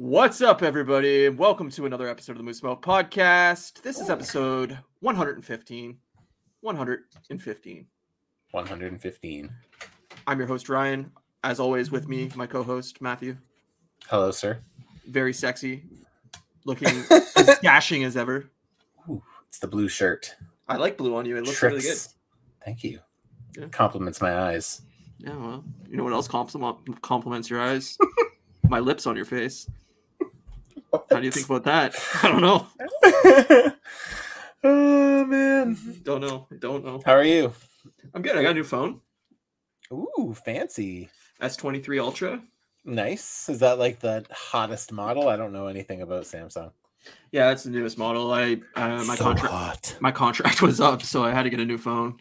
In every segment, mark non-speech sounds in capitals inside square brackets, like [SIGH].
What's up, everybody? Welcome to another episode of the Moose Milk Podcast. This is episode 115. 115. 115. I'm your host, Ryan. As always, with me, my co host, Matthew. Hello, sir. Very sexy, looking [LAUGHS] as dashing as ever. Ooh, it's the blue shirt. I like blue on you. It looks really good. Thank you. Yeah. Compliments my eyes. Yeah, well, you know what else compliment, compliments your eyes? [LAUGHS] my lips on your face. How do you think about that? [LAUGHS] I don't know. [LAUGHS] oh man. Don't know. Don't know. How are you? I'm good. I got a new phone, Ooh, fancy. S23 Ultra. Nice. Is that like the hottest model? I don't know anything about Samsung. Yeah, that's the newest model. I uh, my so contract my contract [LAUGHS] was up, so I had to get a new phone.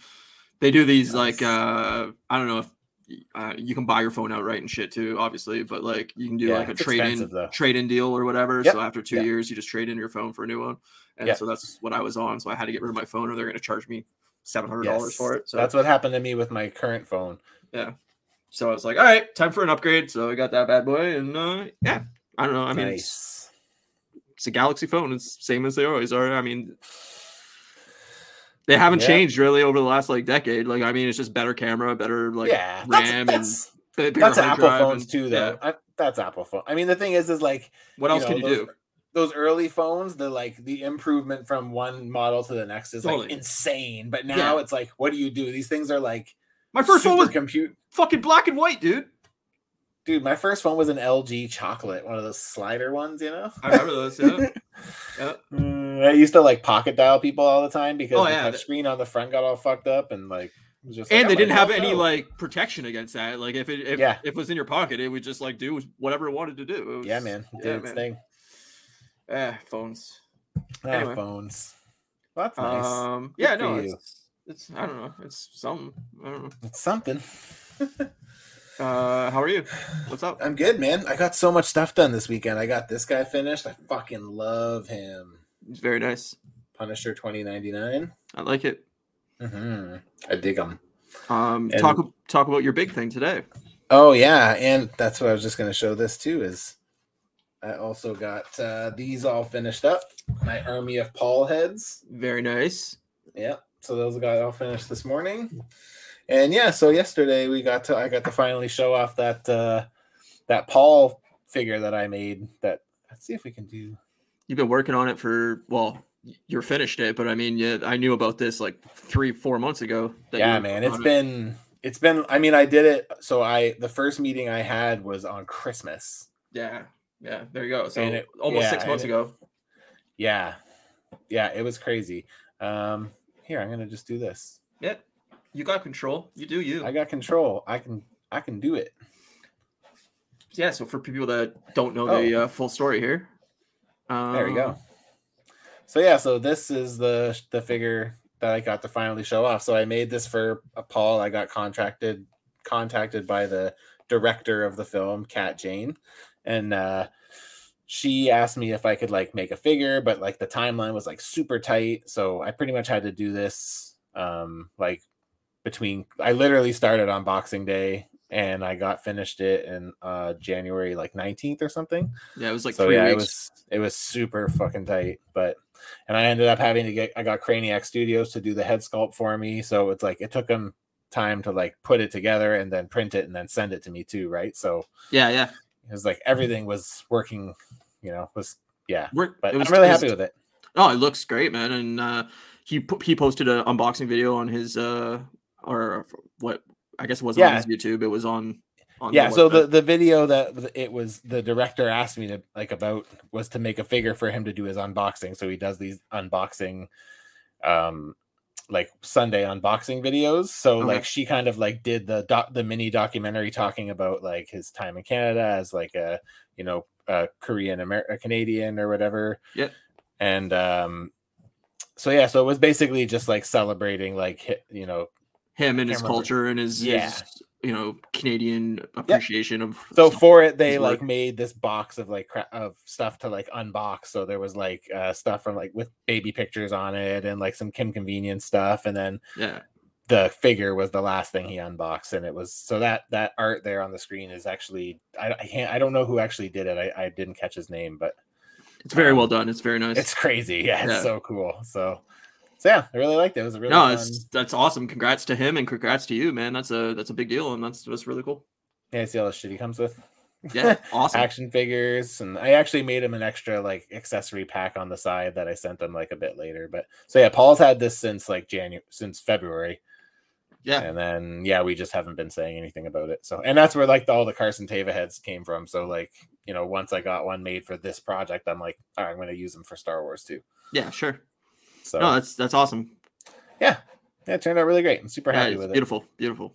They do these like uh I don't know if uh, you can buy your phone outright and shit too, obviously, but like you can do Yeah, like a trade in though. trade in deal or whatever. Yep, So after two yeah. years, you just trade in your phone for a new one, and Yeah. so that's what I was on. So I had to get rid of my phone, or they're going to charge me seven hundred dollars Yes. for it. So That's what happened to me with my current phone. Yeah. So I was like, all right, time for an upgrade. So I got that bad boy, and uh, yeah, I don't know. I mean, it's, it's a Galaxy phone. It's same as they always are. I mean, they haven't Yeah. changed really over the last like decade. Like, I mean, it's just better camera, better like yeah, that's, RAM that's, and that's Apple phones and- too, though. yeah. I, that's Apple phone. I mean, the thing is, is like What else know, can you those, do? Those early phones, the like the improvement from one model to the next is like insane. But now Yeah. it's like, what do you do? These things are like My first phone was compute. fucking black and white, dude. Dude, my first phone was an LG chocolate, one of those slider ones, you know. I remember those. Yeah. [LAUGHS] yeah. Mm. I used to like pocket dial people all the time because Oh, the yeah. touch screen on the front got all fucked up and like. it was just And I'm they didn't have "Oh, any no." like protection against that. Like if it if, Yeah. if it was in your pocket, it would just like do whatever it wanted to do. It was, Yeah, man, it did Yeah, its man. thing. Eh, phones. Ah, Anyway. phones. Well, that's nice. Um. Good Yeah. No. It's, it's I don't know. It's something. I don't know. it's something. [LAUGHS] Uh. How are you? What's up? I'm good, man. I got so much stuff done this weekend. I got this guy finished. I fucking love him. It's very nice. Punisher 2099. I like it. Mm-hmm. I dig him. Um. And- talk talk about your big thing today. Oh yeah, and that's what I was just gonna show this too. Is I also got uh, these all finished up. My army of Paul heads. Very nice. Yeah. So those got all finished this morning. And yeah, so yesterday we got to I got to finally show off that uh that Paul figure that I made that let's see if we can do You've been working on it for well. You're finished it, but I mean, yeah, I knew about this like three, four months ago. that yeah man it's it. been it's been i mean i did it so i the first meeting i had was on christmas Yeah, yeah. There you go. So it- almost yeah, six months it- ago. yeah yeah it was crazy um here i'm gonna just do this Yeah, you got control. You do you. i got control i can i can do it yeah. So for people that don't know the uh, full story here, um, there we go. So yeah so this is the the figure that i got to finally show off. So i made this for paul. I got contracted contacted by the director of the film kat jane. And uh she asked me if i could like make a figure but like the timeline was like super tight. So i pretty much had to do this um like between i literally started on boxing day and i got finished it in uh january like 19th or something Yeah, it was like so three yeah, weeks. it was it was super fucking tight. But and I ended up having to get I got Craniac Studios to do the head sculpt for me. So it's like it took them time to like put it together and then print it and then send it to me too, right? So yeah, yeah. it was like everything was working, you know, was yeah. We're, But it was, I'm really it was- happy with it. Oh, it looks great, man. And uh, he he posted an unboxing video on his uh or what I guess it wasn't on his YouTube. It was on on Yeah, so the the video that it was the director asked me to like about was to make a figure for him to do his unboxing. So he does these unboxing um like Sunday unboxing videos. So Okay. like she kind of like did the doc, the mini documentary talking about like his time in Canada as like a you know a Korean American Canadian or whatever. Yep. And um so yeah, so it was basically just like celebrating like you know him and his remember. culture and his, Yeah. his you know Canadian appreciation of so for it they like made this box of like cra- of stuff to like unbox so there was like uh stuff from like with baby pictures on it and like some kim convenience stuff and then yeah the figure was the last thing he unboxed, and it was so that that art there on the screen is actually I, I can't I don't know who actually did it. I, I didn't catch his name, but It's very Um, well done. It's very nice. it's crazy. [LAUGHS] Yeah, it's Yeah. so cool. So so yeah, I really liked it. It was a really no, fun. that's awesome. Congrats to him and congrats to you, man. That's a that's a big deal and that's that's really cool. Yeah, see all the shit he comes with. Yeah, [LAUGHS] awesome. action figures and i actually made him an extra like accessory pack on the side that i sent them like a bit later but so yeah paul's had this since like january since february Yeah. and then yeah we just haven't been saying anything about it so and that's where like the, all the carson teva heads came from so like you know once i got one made for this project i'm like all right i'm going to use them for star wars too Yeah, sure. So No, that's that's awesome. yeah yeah it turned out really great i'm super Yeah, happy it's with beautiful, beautiful.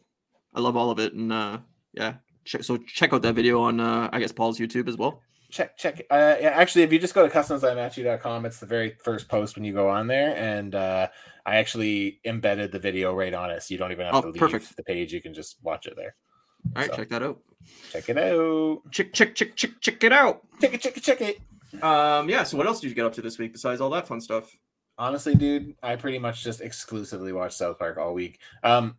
I love all of it, and uh, yeah. So check out that video on uh, I guess Paul's YouTube as well. check check uh yeah, actually if you just go to customsbymatchu.com it's the very first post when you go on there and uh i actually embedded the video right on it so you don't even have Oh, to leave perfect. the page you can just watch it there All right, So. check that out. check it out Check check check check check it out. check it check it check it Um, yeah. So what else did you get up to this week besides all that fun stuff? Honestly dude i pretty much just exclusively watched south park all week. Um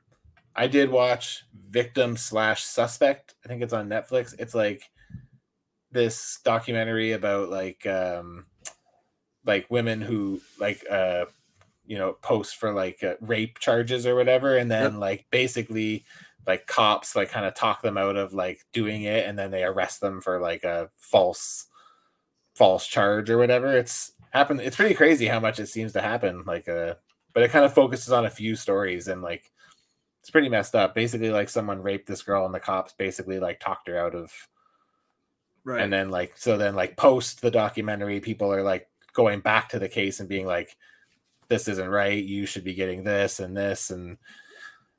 i did watch victim slash suspect. I think it's on netflix. It's like this documentary about like um like women who like uh you know post for like uh, rape charges or whatever. And then Yep. like basically like cops like kind of talk them out of like doing it. And then they arrest them for like a false false charge or whatever. It's happened it's pretty crazy how much it seems to happen like uh but it kind of focuses on a few stories and like it's pretty messed up basically like someone raped this girl and the cops basically like talked her out of Right. and then like so then like post the documentary people are like going back to the case and being like this isn't right you should be getting this and this and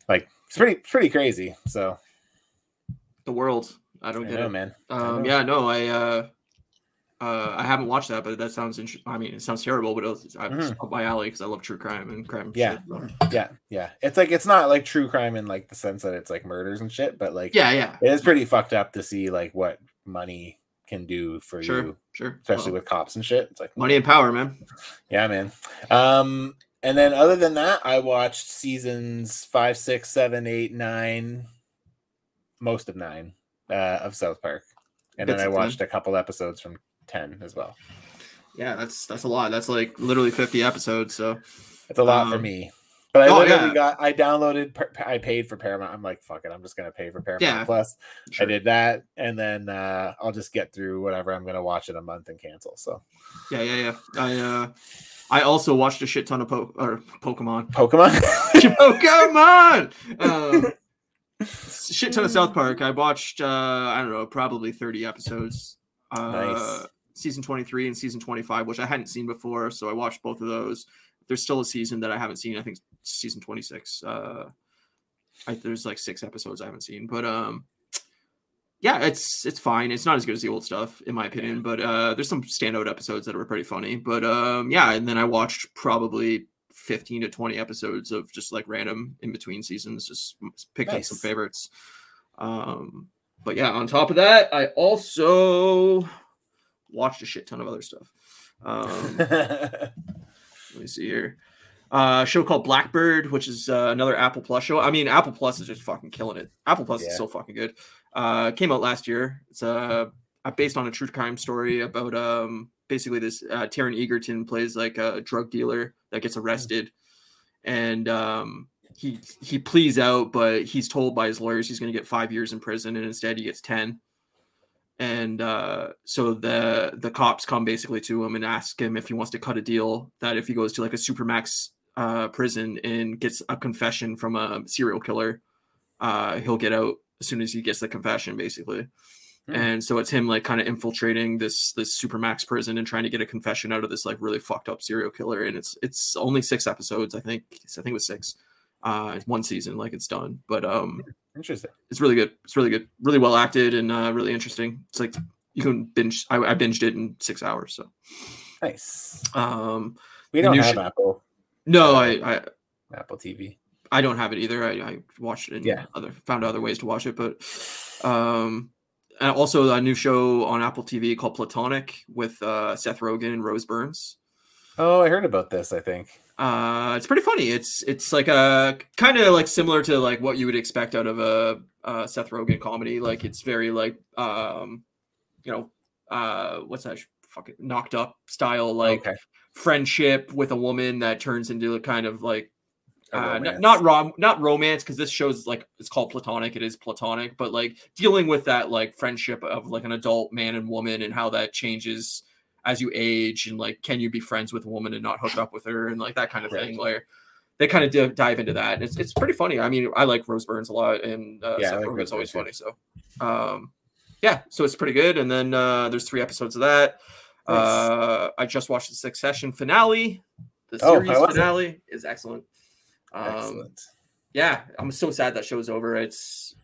like it's pretty pretty crazy so the world. I don't I get know, it. man Um, yeah, no, I uh, uh, I haven't watched that, but that sounds interesting. I mean, it sounds terrible, but it's, Mhm. up my alley because I love true crime and crime. Yeah. shit. yeah yeah it's like it's not like true crime in like the sense that it's like murders and shit but like yeah, yeah. it is pretty fucked up to see like what money can do for Sure, you sure. especially Well, with cops and shit it's like money and power, man. Yeah, man. Um, and then other than that, I watched seasons five, six, seven, eight, nine, most of nine uh, of South Park, and Bits then I of 10. watched a couple episodes from ten as well. Yeah, that's that's a lot. That's like literally fifty episodes. So It's a lot for Um, me. But I oh, literally yeah. got I downloaded I paid for Paramount. I'm like, fuck it, I'm just gonna pay for Paramount Yeah, Plus. sure. I did that, and then uh, I'll just get through whatever I'm gonna watch in a month and cancel. So Yeah, yeah, yeah. I uh, I also watched a shit ton of po- or Pokemon. Pokemon. [LAUGHS] Pokemon. [LAUGHS] Um, shit ton of South Park. I watched. Uh, I don't know, probably thirty episodes. Uh, Nice. Season twenty three and season twenty five, which I hadn't seen before, so I watched both of those. There's still a season that I haven't seen. I think season twenty six. Uh, I, there's like six episodes I haven't seen, but um, yeah, it's it's fine. It's not as good as the old stuff, in my opinion. But uh, there's some standout episodes that were pretty funny. But um, yeah, and then I watched probably 15 to 20 episodes of just like random in between seasons, just picking some favorites. Um, but yeah, on top of that, I also watched a shit ton of other stuff. Um, [LAUGHS] let me see here. Uh, a show called Black Bird, which is uh, another Apple Plus show. I mean, Apple Plus is just fucking killing it. Apple Plus Yeah. is so fucking good. Uh, came out last year. It's uh, uh, based on a true crime story about um, basically this uh, Taron Egerton plays like a drug dealer that gets arrested, and um, he he pleads out, but he's told by his lawyers he's going to get five years in prison, and instead he gets ten. And uh, so the the cops come basically to him and ask him if he wants to cut a deal that if he goes to like a supermax uh, prison and gets a confession from a serial killer, uh, he'll get out as soon as he gets the confession, basically. Hmm. And so it's him like kind of infiltrating this this supermax prison and trying to get a confession out of this like really fucked up serial killer. And it's it's only six episodes, I think. I think it was six. Uh, it's one season, like it's done, but um, Interesting. it's really good. It's really good, really well acted, and uh, really interesting. It's like you can binge. I, I binged it in six hours. So, Nice. um, We don't new have sh- Apple no, I, I Apple TV. I don't have it either. I, I watched it and Yeah. other found other ways to watch it, but um and also a new show on Apple TV called Platonic with uh Seth Rogen and Rose Burns. Oh, I heard about this. I think. Uh, it's pretty funny. It's it's like a kind of like similar to like what you would expect out of a, a Seth Rogen comedy. Like it's very like um, you know, uh, what's that? Fucking knocked up style, like Okay. friendship with a woman that turns into a kind of like uh, n- not rom- not romance because this shows like it's called platonic. It is platonic, but like dealing with that like friendship of like an adult man and woman and how that changes as you age and like can you be friends with a woman and not hook up with her and like that kind of thing. Where they kind of d- dive into that. And it's it's pretty funny. I mean, I like Rose Burns a lot, and uh, Yeah, Seth like Rogen's always funny. So, um, yeah, so it's pretty good. And then uh, there's three episodes of that. Nice. Uh, I just watched the Succession finale. The Oh, series it? finale is excellent. Um, Excellent. yeah, I'm so sad that show's over. It's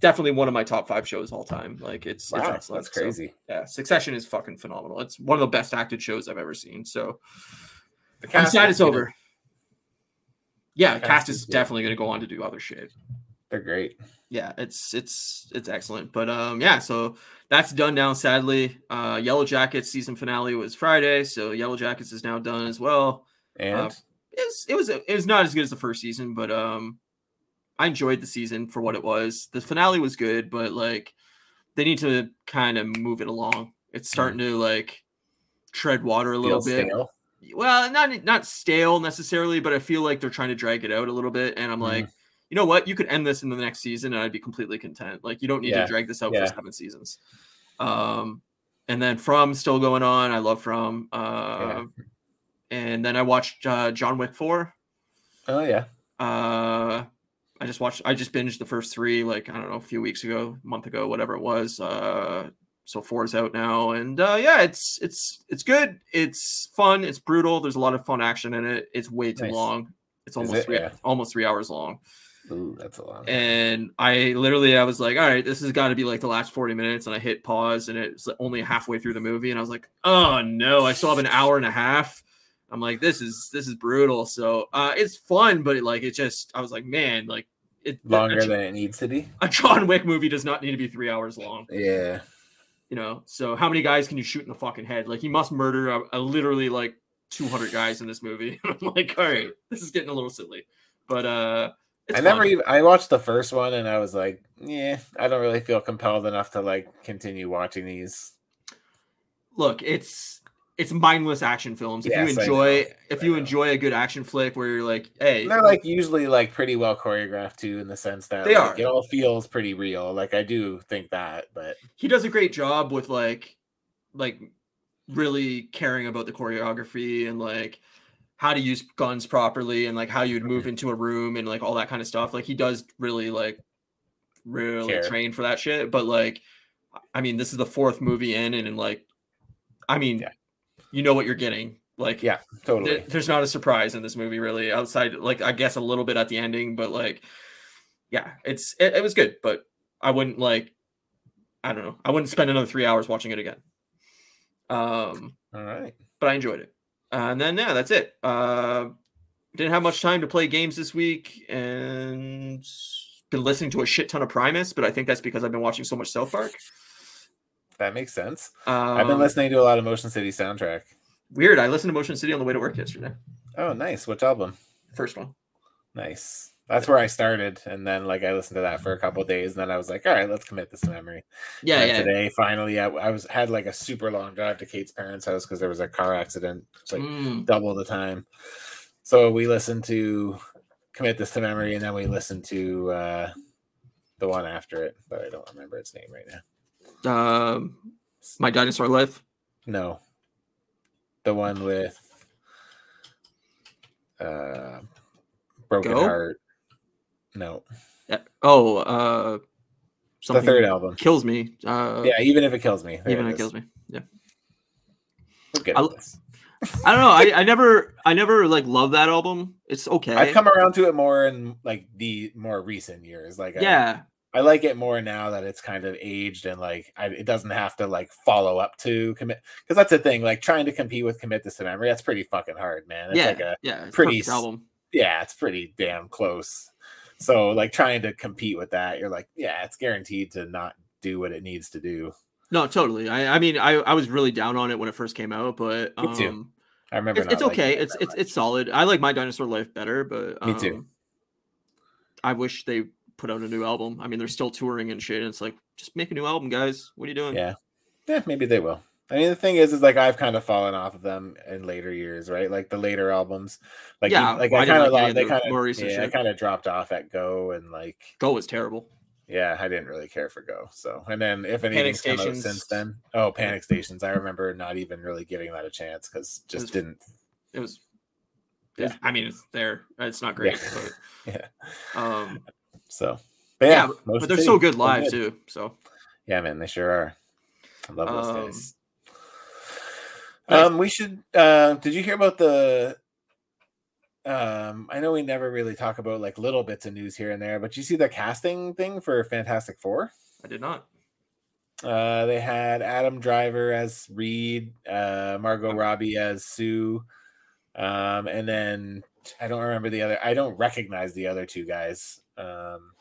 definitely one of my top five shows all time. Like it's, it's Wow, excellent. that's So, crazy. yeah, Succession is fucking phenomenal. It's one of the best acted shows I've ever seen. So The I'm cast sad is it's over. Yeah, The cast, cast is is definitely going to go on to do other shit. They're great. Yeah, it's it's it's excellent. But um, yeah, so that's done now. Sadly, uh, Yellow Jackets season finale was Friday, so Yellow Jackets is now done as well. And Uh, it was it was it was not as good as the first season, but um, I enjoyed the season for what it was. The finale was good, but like they need to kind of move it along. It's starting to like tread water a little feel bit. stale. Well, not not stale necessarily, but I feel like they're trying to drag it out a little bit. And I'm like, Mm-hmm. you know what? You could end this in the next season, and I'd be completely content. Like you don't need Yeah, to drag this out yeah. for seven seasons. Um, and then From still going on. I love From. Uh, and then I watched uh, John Wick four. Oh yeah. Uh, I just watched. I just binged the first three, like I don't know, a few weeks ago, a month ago, whatever it was. Uh, so four is out now, and uh, yeah, it's it's it's good. It's fun. It's brutal. There's a lot of fun action in it. It's way too Nice. long. It's almost it? three Yeah. almost three hours long. Ooh, that's a lot. And I literally, I was like, all right, this has got to be like the last 40 minutes. And I hit pause and it's only halfway through the movie. And I was like, oh no, I still have an hour and a half. I'm like, this is, this is brutal. So uh, it's fun, but it, like, it just, I was like, man, like it, Longer a, than it needs to be. a John Wick movie does not need to be three hours long, Yeah. you know? So how many guys can you shoot in the fucking head? Like he must murder a, a literally like 200 guys in this movie. [LAUGHS] I'm like, all right, this is getting a little silly, but uh, I never even I watched the first one and I was like, yeah, I don't really feel compelled enough to like continue watching these. look, it's it's mindless action films. If Yes, you enjoy if you enjoy a good action flick where you're like, hey, And they're like usually like pretty well choreographed too, in the sense that They like, are. it all feels pretty real. Like I do think that, but he does a great job with like like really caring about the choreography and like how to use guns properly and like how you'd move mm-hmm. into a room and like all that kind of stuff. Like he does really like really Care. train for that shit. But like I mean, this is the fourth movie in and, and like I mean, Yeah. You know what you're getting. Like yeah, totally. There- there's not a surprise in this movie really outside like i guess a little bit at the ending but like yeah it's it, it was good but i wouldn't like i don't know i wouldn't spend another three hours watching it again um all right. but i enjoyed it uh, and then yeah that's it uh didn't have much time to play games this week and been listening to a shit ton of primus but i think that's because i've been watching so much south park That makes sense. um, I've been listening to a lot of Motion City soundtrack. weird i listened to motion city on the way to work yesterday Oh, nice. Which album? first one Nice. That's where I started, and then like I listened to that for a couple of days, and then I was like, "All right, let's commit this to memory." yeah yeah Today, finally, I, I was had like a super long drive to Kate's parents' house because there was a car accident. It's like Mm. double the time. So we listened to commit this to memory, and then we listened to uh, the one after it, but I don't remember its name right now. Um my dinosaur life No, the one with uh, broken Go? heart. No, Yeah. Oh, uh, the third album. kills me. Uh, Yeah, even if it kills me, even it it kills me. Yeah. Get I-. I don't know. I, I never, I never like love that album. It's okay. I've come around to it more in like the more recent years. Like, yeah, I, like it more now that it's kind of aged and like I, it doesn't have to like follow up to commit. Because that's the thing, like trying to compete with commit this to memory. That's pretty fucking hard, man. It's yeah, like a yeah. It's pretty album. yeah, it's pretty damn close. So like trying to compete with that, you're like, yeah, it's guaranteed to not do what it needs to do. No, totally. I, I mean, I, I was really down on it when it first came out, but Me too. um, I remember. It's, it's okay. It's it's much. it's solid. I like my dinosaur life better, but Me too. um, I wish they put out a new album. I mean, they're still touring and shit. And it's like, just make a new album, guys. What are you doing? Yeah. Yeah, maybe they will. I mean, the thing is, is like I've kind of fallen off of them in later years, right? Like the later albums, like Yeah, you- like I I kind of like they kind of yeah, I kind of dropped off at Go and like Go was terrible. yeah, I didn't really care for Go. So and then if Panic anything's come out since then, oh, Panic Stations, I remember not even really giving that a chance because just was- didn't. It was. Yeah. Yeah. I mean, it's there. It's not great, Yeah. [LAUGHS] but um, So, but yeah, yeah, but, they're so good still live too. So Yeah, man, they sure are. I love those Um, guys. Um, we should. Uh, did you hear about the? Um, I know we never really talk about like little bits of news here and there, but you see the casting thing for Fantastic Four? I did not. Uh, they had Adam Driver as Reed, uh, Margot Robbie as Sue, um, and then I don't remember the other. I don't recognize the other two guys. Um,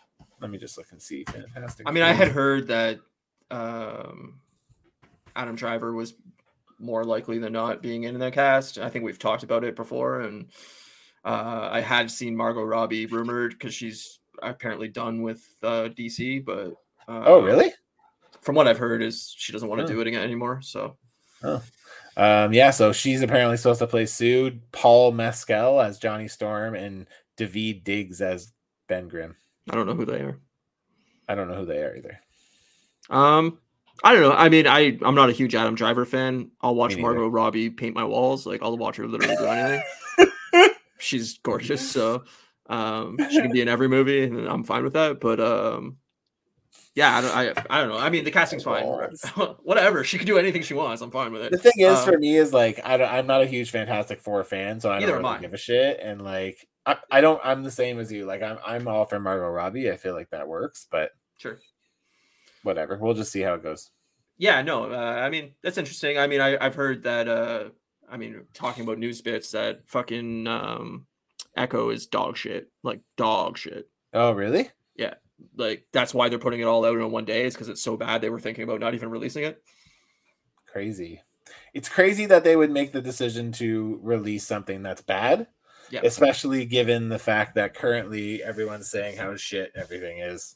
let me just look and see. Fantastic. I mean, I had heard that um, Adam Driver was more likely than not being in the cast. I think we've talked about it before, and uh, I had seen Margot Robbie rumored because she's apparently done with uh, DC. But uh, Oh, really? From what I've heard, is she doesn't want to Oh. do it again anymore. So Um, yeah, so she's apparently supposed to play Sue, Paul Mescal as Johnny Storm, and David Diggs as Ben Grimm. I don't know who they are. I don't know who they are either. Um, I don't know. I mean, I I'm not a huge Adam Driver fan. I'll watch Margot Robbie paint my walls. Like I'll watch her literally do anything. [LAUGHS] She's gorgeous, so um, she can be in every movie, and I'm fine with that. But um, yeah, I don't, I, I don't know. I mean, the casting's fine. [LAUGHS] Whatever, she can do anything she wants. I'm fine with it. The thing is, Um, for me, is like I don't, I'm not a huge Fantastic Four fan, so I don't really give a shit. And like, I, I don't. I'm the same as you. Like, I'm I'm all for Margot Robbie. I feel like that works, but Sure. whatever. We'll just see how it goes. Yeah, no. Uh, I mean, that's interesting. I mean, I, I've heard that. Uh, I mean, talking about news bits that fucking um, Echo is dog shit, like dog shit. Oh, really? Yeah. Like that's why they're putting it all out in one day is because it's so bad they were thinking about not even releasing it Crazy. It's crazy that they would make the decision to release something that's bad. Yeah. Especially given the fact that currently everyone's saying how shit everything is.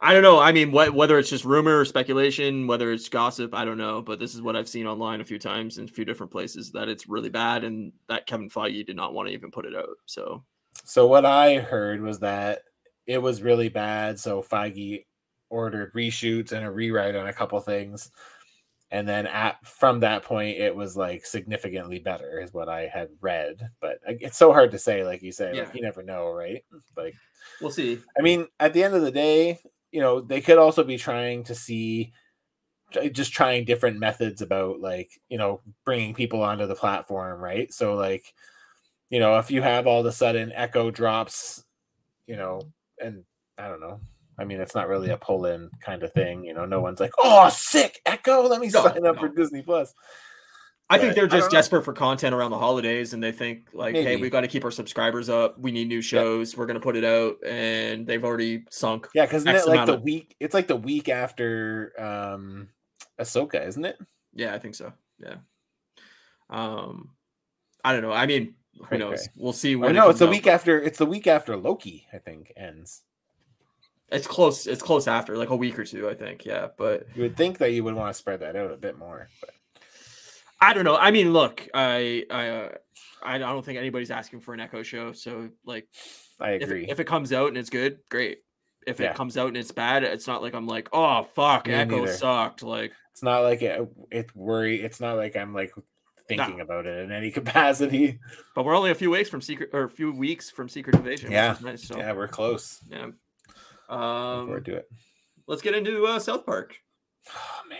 i don't know i mean what, whether it's just rumor or speculation whether it's gossip i don't know but this is what i've seen online a few times in a few different places that it's really bad and that kevin feige did not want to even put it out so So what I heard was that it was really bad. So Feige ordered reshoots and a rewrite on a couple things. And then at from that point, it was like significantly better, is what I had read. But it's so hard to say, like you say, Yeah. like you never know, right? Like we'll see I mean, at the end of the day, you know, they could also be trying to see just trying different methods about like, you know, bringing people onto the platform, right? So like, you know, if you have all of a sudden Echo drops, you know, and I don't know. I mean, it's not really a pull in kind of thing, you know. No one's like, "Oh, sick Echo, let me No, sign up for. Disney Plus." i think they're just desperate for content around the holidays and they think like hey we've got to keep our subscribers up we need new shows we're going to put it out and they've already sunk Yeah, because like the of- week, it's like the week after um Ahsoka, isn't it? Yeah, I think so. Yeah. Um, I don't know. I mean, who knows? We'll see. Oh, When it no, it's comes the week after. It's the week after Loki. I think ends. It's close. It's close after, like a week or two, I think. Yeah, but You would think that you would want to spread that out a bit more. But I don't know. I mean, look, I, I, uh, I don't think anybody's asking for an Echo show. So, like, I if agree. it, if it comes out and it's good, great. If Yeah. it comes out and it's bad, it's not like I'm like, oh fuck, Me Echo neither. sucked. Like, it's not like it, it worry. It's not like I'm like thinking about it in any [LAUGHS] capacity. but we're only a few weeks from secret or a few weeks from Secret Invasion. Yeah. nice. So, Yeah, we're close. yeah. Um, forward to it. let's get into uh, South Park. Oh man.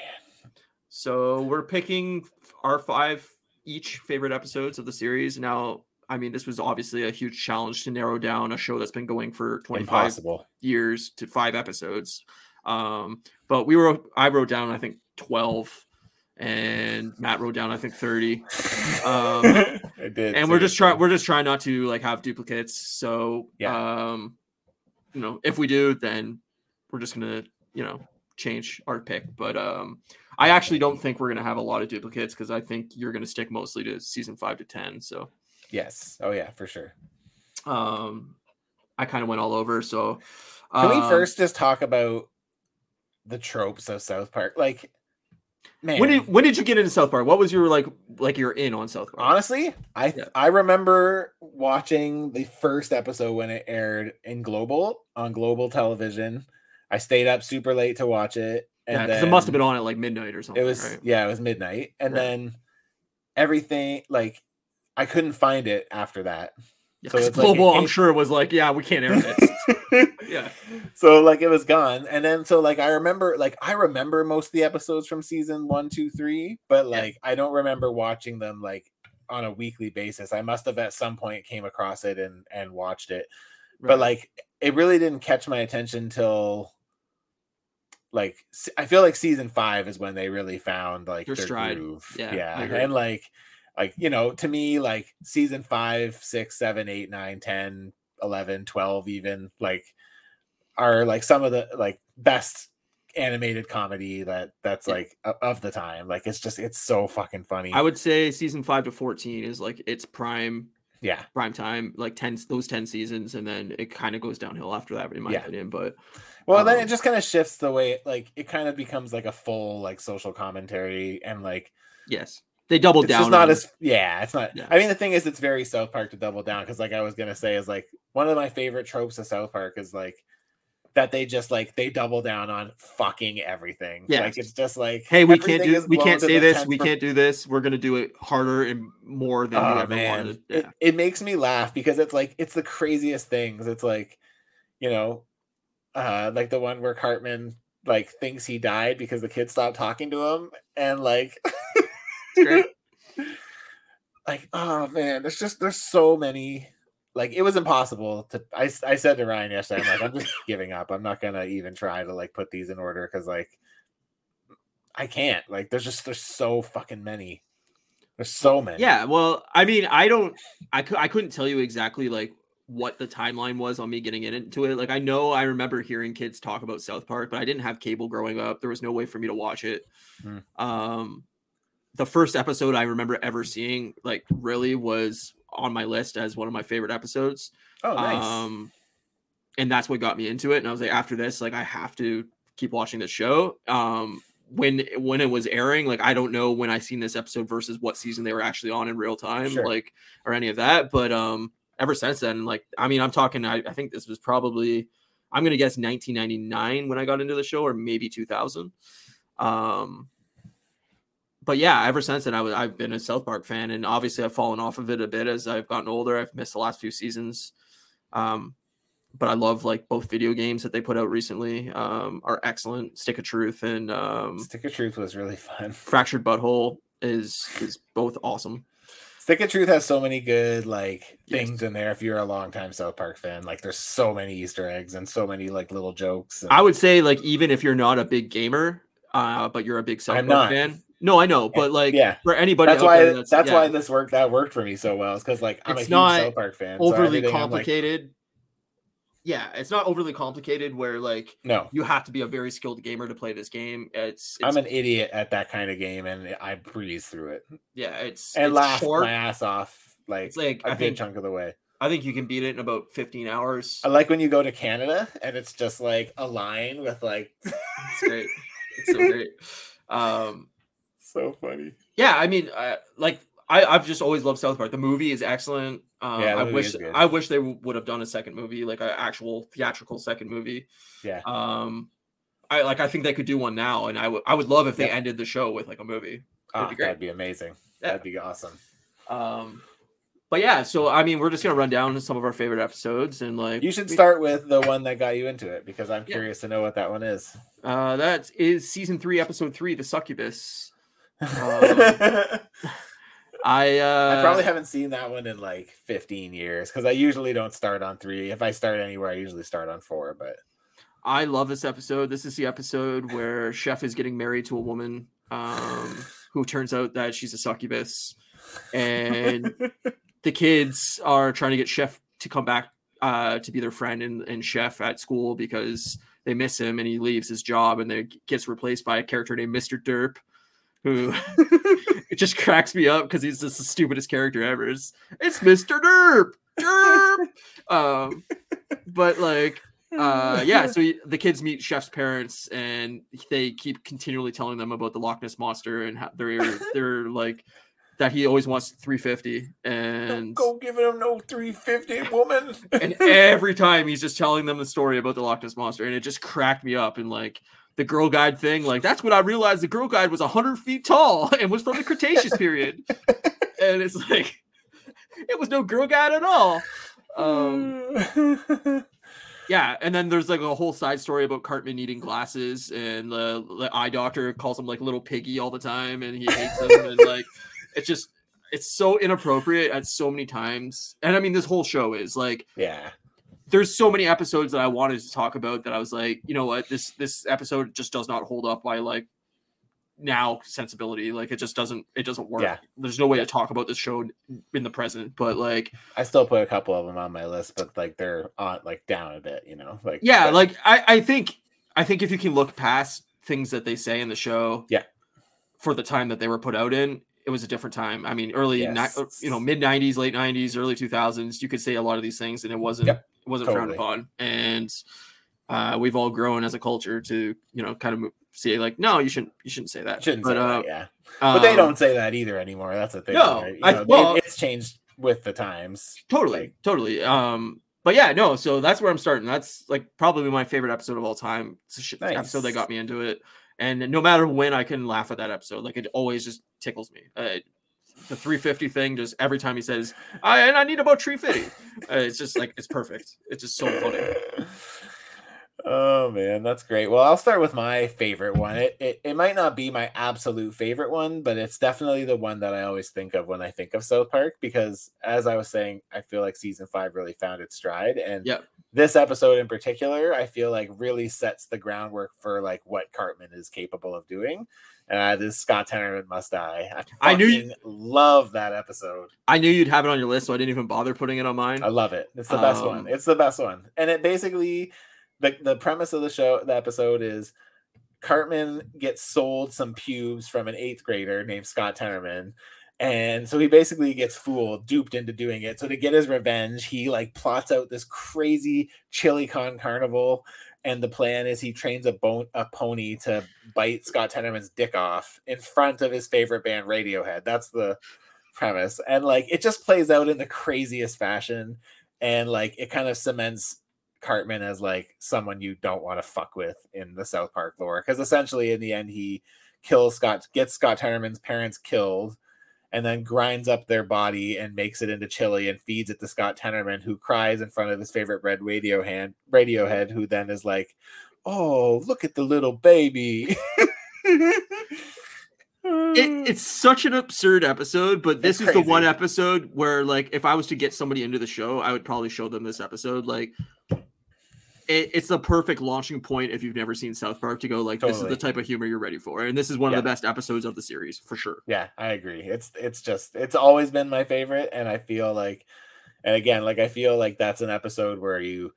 So we're picking our five each favorite episodes of the series. Now, I mean, this was obviously a huge challenge to narrow down a show that's been going for 25 Impossible. years to five episodes. Um, but we were, I wrote down, I think 12 and Matt wrote down, I think 30. Um, [LAUGHS] I did. and we're just trying we're just trying not to like have duplicates. So, Yeah. um, you know, if we do, then we're just going to, you know, change our pick, but um, I actually don't think we're gonna have a lot of duplicates because I think you're gonna stick mostly to season five to ten. So yes, oh yeah, for sure. Um, I kind of went all over. So can um, we first just talk about the tropes of South Park? Like, man, When did when did you get into South Park? What was your like like you're in on South Park? honestly, I Yeah. I remember watching the first episode when it aired in global on global television. I stayed up super late to watch it, and yeah, then it must have been on at like midnight or something. It was right? yeah, it was midnight, and Right. then everything like I couldn't find it after that. Yeah, so it's like global. it I'm sure was like, yeah, we can't air this. [LAUGHS] yeah, so like it was gone. And then so like i remember like i remember most of the episodes from season one two three but Yeah. like i don't remember watching them like on a weekly basis. I must have at some point came across it and and watched it. But like it really didn't catch my attention till like i feel like season five is when they really found like Their their stride. groove. Yeah, yeah and like like you know to me like season five six seven eight nine 10 11 12 even like are like some of the like best animated comedy that that's Yeah. like of the time like it's just it's so fucking funny I would say season five to fourteen is like its prime yeah prime time, like ten those ten seasons, and then it kind of goes downhill after that, in my Yeah. opinion. But well then it Um, just kind of shifts the way it, like it kind of becomes like a full like social commentary and like yes, they doubled it's down. just not as yeah it's not Yeah. i mean the thing is it's very south park to double down because like i was gonna say is like one of my favorite tropes of south park is like that they just like they double down on fucking everything Yes. like it's just like hey, we can't do we can't say this, we per- can't do this. We're gonna do it harder and more than oh ever man wanted. it, Yeah. it makes me laugh because it's like it's the craziest things it's like you know uh like the one where cartman like thinks he died because the kid stopped talking to him and like [LAUGHS] great. [LAUGHS] like oh man there's just there's so many like it was impossible to I, I said to ryan yesterday i'm like i'm just [LAUGHS] giving up i'm not gonna even try to like put these in order because like i can't like there's just there's so fucking many there's so many Yeah, well, I mean, I don't, I, cou- I couldn't tell you exactly like what the timeline was on me getting into it. Like, I know I remember hearing kids talk about South Park, but I didn't have cable growing up. There was no way for me to watch it. Hmm. Um, the first episode I remember ever seeing, like, really was on my list as one of my favorite episodes. oh nice Um, and that's what got me into it. And I was like, after this, like, I have to keep watching this show. Um, when when it was airing, like, I don't know when I seen this episode versus what season they were actually on in real time, Sure. like, or any of that. But um, ever since then, like, I mean, I'm talking. I, I think this was probably, I'm gonna guess 1999 when I got into the show, or maybe 2000. Um, but yeah, ever since then, I was I've been a South Park fan, and obviously I've fallen off of it a bit as I've gotten older. I've missed the last few seasons, um, but I love like both video games that they put out recently um, are excellent. Stick of Truth and um, stick of truth was really [LAUGHS] fun Fractured But Whole is is both awesome. stick of truth has so many good like Yes. things in there if you're a longtime south park fan like there's so many easter eggs and so many like little jokes and- I would say like even if you're not a big gamer, uh, but you're a big South I'm Park not. fan. No, I know, but like yeah for anybody, that's why there that's, yeah, why this worked that worked for me so well is because like i'm It's a huge south park fan so overly everything I'm like, complicated. yeah, it's not overly complicated where like no you have to be a very skilled gamer to play this game. It's, it's i'm an idiot at that kind of game and i breeze through it yeah, it's and it's laugh short. my ass off like It's like a I good think chunk of the way I think you can beat it in about 15 hours. i like when you go to canada and it's just like a line with like It's great. It's so great. [LAUGHS] Um, so funny yeah, I mean, uh, like I, I've just always loved South Park. The movie is excellent. Um, Yeah, I wish. I wish they w- would have done a second movie, like an actual theatrical second movie. yeah Um, I like I think they could do one now, and I would I would love if they Yep. ended the show with like a movie. oh, be great. that'd be amazing Yeah. that'd be awesome Um, but yeah, so I mean, we're just gonna run down some of our favorite episodes, and like you should start with the one that got you into it because i'm Yeah. curious to know what that one is Uh, that is season three, episode three, the succubus. Um, I uh, I probably haven't seen that one in like 15 years because I usually don't start on three. If I start anywhere, I usually start on four. But I love this episode. This is the episode where Chef is getting married to a woman um, who turns out that she's a succubus, and [LAUGHS] the kids are trying to get Chef to come back uh, to be their friend and, and Chef at school because they miss him and he leaves his job and then gets replaced by a character named Mr. Derp, who [LAUGHS] it just cracks me up because he's just the stupidest character ever. It's, it's Mr. Derp. Derp. [LAUGHS] um, but like uh [SIGHS] yeah so he, the kids meet chef's parents and they keep continually telling them about the loch ness monster and how they're [LAUGHS] they're like that he always wants 350 and Don't go giving him no 350 woman. and every time he's just telling them the story about the loch ness monster and it just cracked me up and like the girl guide thing like that's when i realized the girl guide was 100 feet tall [LAUGHS] and was from the cretaceous period [LAUGHS] and it's like it was no girl guide at all um [LAUGHS] yeah, and then there's like a whole side story about Cartman eating glasses, and the, the eye doctor calls him like little piggy all the time, and he hates him, and like it's just it's so inappropriate at so many times. And I mean, this whole show is like yeah. There's so many episodes that I wanted to talk about that I was like, you know what, this this episode just does not hold up by like now sensibility. Like it just doesn't it doesn't work. Yeah. There's no way to talk about this show in the present, but like I still put a couple of them on my list, but like they're on like down a bit, you know. Like yeah but- like I, I think i think if you can look past things that they say in the show Yeah. for the time that they were put out in it was a different time i mean early ni- you know mid 90s late 90s early 2000s you could say a lot of these things and it wasn't Yep, wasn't frowned upon and uh, we've all grown as a culture to you know kind of say like no you shouldn't you shouldn't say that shouldn't but say uh, that, yeah. But they um, don't say that either anymore. That's the thing. No, right? I- know, it- it's changed with the times. totally Like- totally um but yeah no so that's where i'm starting that's like probably my favorite episode of all time it's a shit episode that got me into it and no matter when i can laugh at that episode like it always just tickles me uh, the 350 thing just every time he says i and i need about 350 uh, it's just like it's perfect it's just so funny Oh man, that's great. Well, I'll start with my favorite one. It, it it might not be my absolute favorite one, but it's definitely the one that I always think of when I think of South Park because as I was saying, I feel like season 5 really found its stride and Yep. this episode in particular, I feel like really sets the groundwork for like what Cartman is capable of doing. Uh, this Scott Tenorman must die. I, I knew you- love that episode. i knew you'd have it on your list so i didn't even bother putting it on mine I love it. It's the best Um, one. It's the best one. And it basically the the premise of the show, the episode is Cartman gets sold some pubes from an eighth grader named Scott Tenorman. And so he basically gets fooled, duped into doing it. So to get his revenge, he like plots out this crazy chili con carnival. And the plan is he trains a bone a pony to bite Scott Tenorman's dick off in front of his favorite band, Radiohead. That's the premise. And like it just plays out in the craziest fashion. And like it kind of cements Cartman as like someone you don't want to fuck with in the South Park lore. Because essentially, in the end, he kills Scott, gets Scott Tenorman's parents killed, and then grinds up their body and makes it into chili and feeds it to Scott Tenorman, who cries in front of his favorite red radio hand Radiohead, who then is like, "Oh, look at the little baby." it, it's such an absurd episode, but this It's is the one episode where, like, if I was to get somebody into the show, I would probably show them this episode. Like, it, it's the perfect launching point if you've never seen South Park to go like, this is the type of humor you're ready for, and this is one Yeah. of the best episodes of the series for sure. Yeah, I agree. It's it's just it's always been my favorite, and I feel like, and again, like I feel like that's an episode where you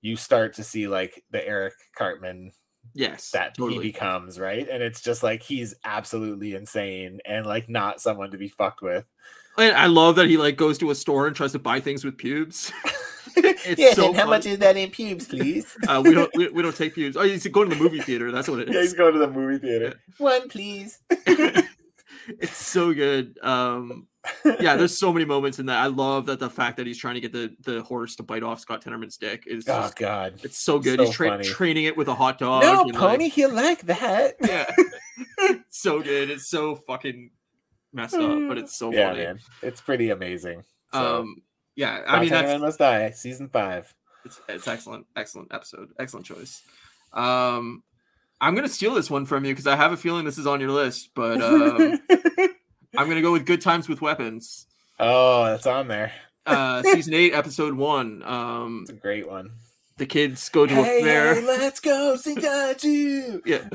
you start to see like the Eric Cartman Yes, that he becomes, right? And it's just like he's absolutely insane and like not someone to be fucked with. And I love that he like goes to a store and tries to buy things with pubes. [LAUGHS] It's yes, so and how much is that in pubes, please? [LAUGHS] uh, we don't we, we don't take pubes. Oh, he's going to the movie theater. That's what it yeah, he's going to the movie theater. One, please. [LAUGHS] [LAUGHS] it's so good. Um, yeah, there's so many moments in that. I love that the fact that he's trying to get the the horse to bite off Scott Tenorman's dick is Oh just, God. it's so good. so he's tra- training it with a hot dog. No, and, like, pony, he'll like that. yeah, so good. It's so fucking messed up, but it's so yeah, funny. man. It's pretty amazing. So, Um, yeah, I mean that's must die. Season five. it's, it's excellent, excellent episode, excellent choice. Um, I'm gonna steal this one from you because I have a feeling this is on your list, but um, [LAUGHS] I'm gonna go with Good Times with Weapons. oh, that's on there. Uh, [LAUGHS] season eight, episode one. Um, It's a great one. the kids go to a fair. let's go sing you. [LAUGHS] Yeah,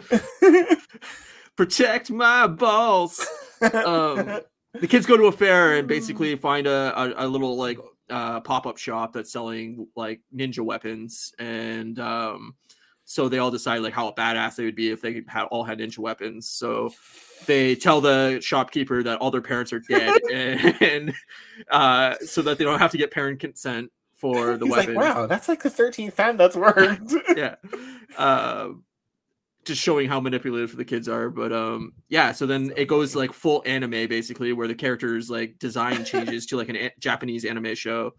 protect my balls. Um, the kids go to a fair and basically find a, a, a little like uh, pop-up shop that's selling like ninja weapons and um, So they all decide like how badass they would be if they had all had ninja weapons. So they tell the shopkeeper that all their parents are dead, [LAUGHS] and uh, so that they don't have to get parent consent for the He's weapon. like, wow, that's like the 13th time that's worked. [LAUGHS] yeah. Uh, just showing how manipulative the kids are. But um, yeah, so then it goes like full anime basically, where the characters like design [LAUGHS] changes to like an a- Japanese anime show,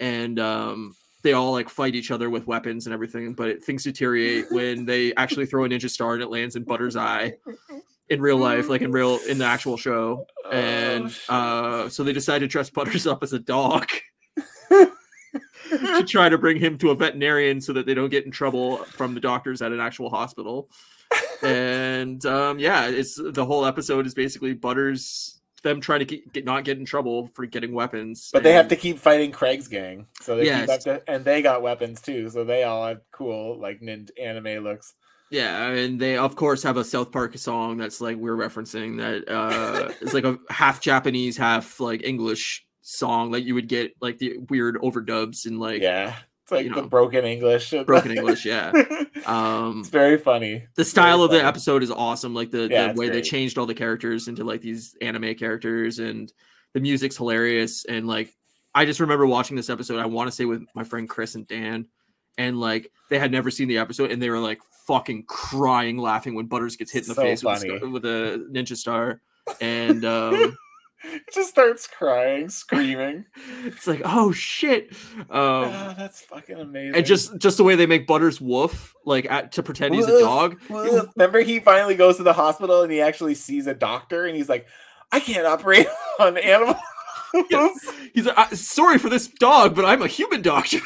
and um, they all like fight each other with weapons and everything. But things deteriorate [LAUGHS] when they actually throw a ninja star and it lands in Butter's eye in real life, like in real in the actual show. [LAUGHS] And shit. uh, so they decide to dress Butters up as a dog. To try to bring him to a veterinarian so that they don't get in trouble from the doctors at an actual hospital. And um, yeah, it's the whole episode is basically Butters them trying to get, get not get in trouble for getting weapons. But they have to keep fighting Craig's gang, so they keep up to, and they got weapons too, so they all have cool like nin- anime looks. Yeah, and they of course have a South Park song that's like we're referencing that uh it's like a half Japanese, half like English song like you would get like the weird overdubs and like yeah, it's like you the know, broken English. broken English, [LAUGHS] yeah. Um it's very funny. the style of the episode is awesome like the, Yeah, the way they changed all the characters into like these anime characters and the music's hilarious and like i just remember watching this episode i want to say with my friend chris and dan and like they had never seen the episode and they were like fucking crying laughing when butters gets hit in the So face with a, with a ninja star and um [LAUGHS] [LAUGHS] just starts crying, screaming. [LAUGHS] it's like oh shit um oh, that's fucking amazing. and just just the way they make butters woof like at, to pretend he's a dog woof. Remember, he finally goes to the hospital and he actually sees a doctor, and he's like, "I can't operate [LAUGHS] on animals." he's like "I- sorry for this dog but i'm a human doctor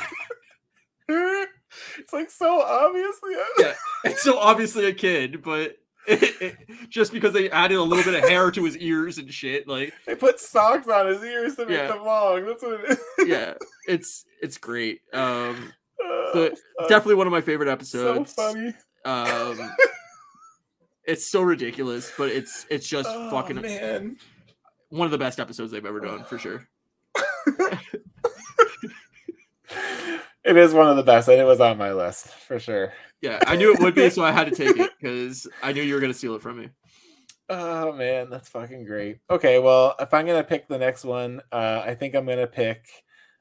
it's like so obviously. Yeah. it's so obviously a kid, but [LAUGHS] just because they added a little bit of hair to his ears and shit, like They put socks on his ears to make Yeah. them long. That's what it is. yeah, it's it's great. Um, [LAUGHS] so uh, definitely one of my favorite so episodes. funny. Um, [LAUGHS] it's so ridiculous, but it's it's just Oh, fucking man. one of the best episodes they've ever done for sure. It is one of the best, and it was on my list for sure. Yeah, I knew it would be, so I had to take it because I knew you were gonna steal it from me. Oh man, that's fucking great. Okay, well, if I'm gonna pick the next one, uh, I think I'm gonna pick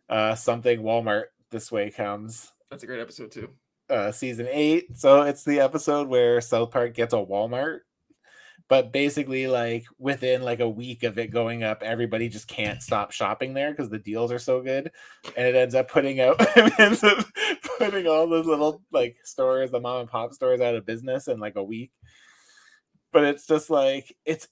uh, something Walmart. This way comes That's a great episode too. uh, season eight. So it's the episode where South Park gets a Walmart, but basically, like within like a week of it going up, everybody just can't stop shopping there because the deals are so good, and it ends up putting out [LAUGHS] ends up putting all those little like stores, the mom and pop stores, out of business in like a week. But it's just like it's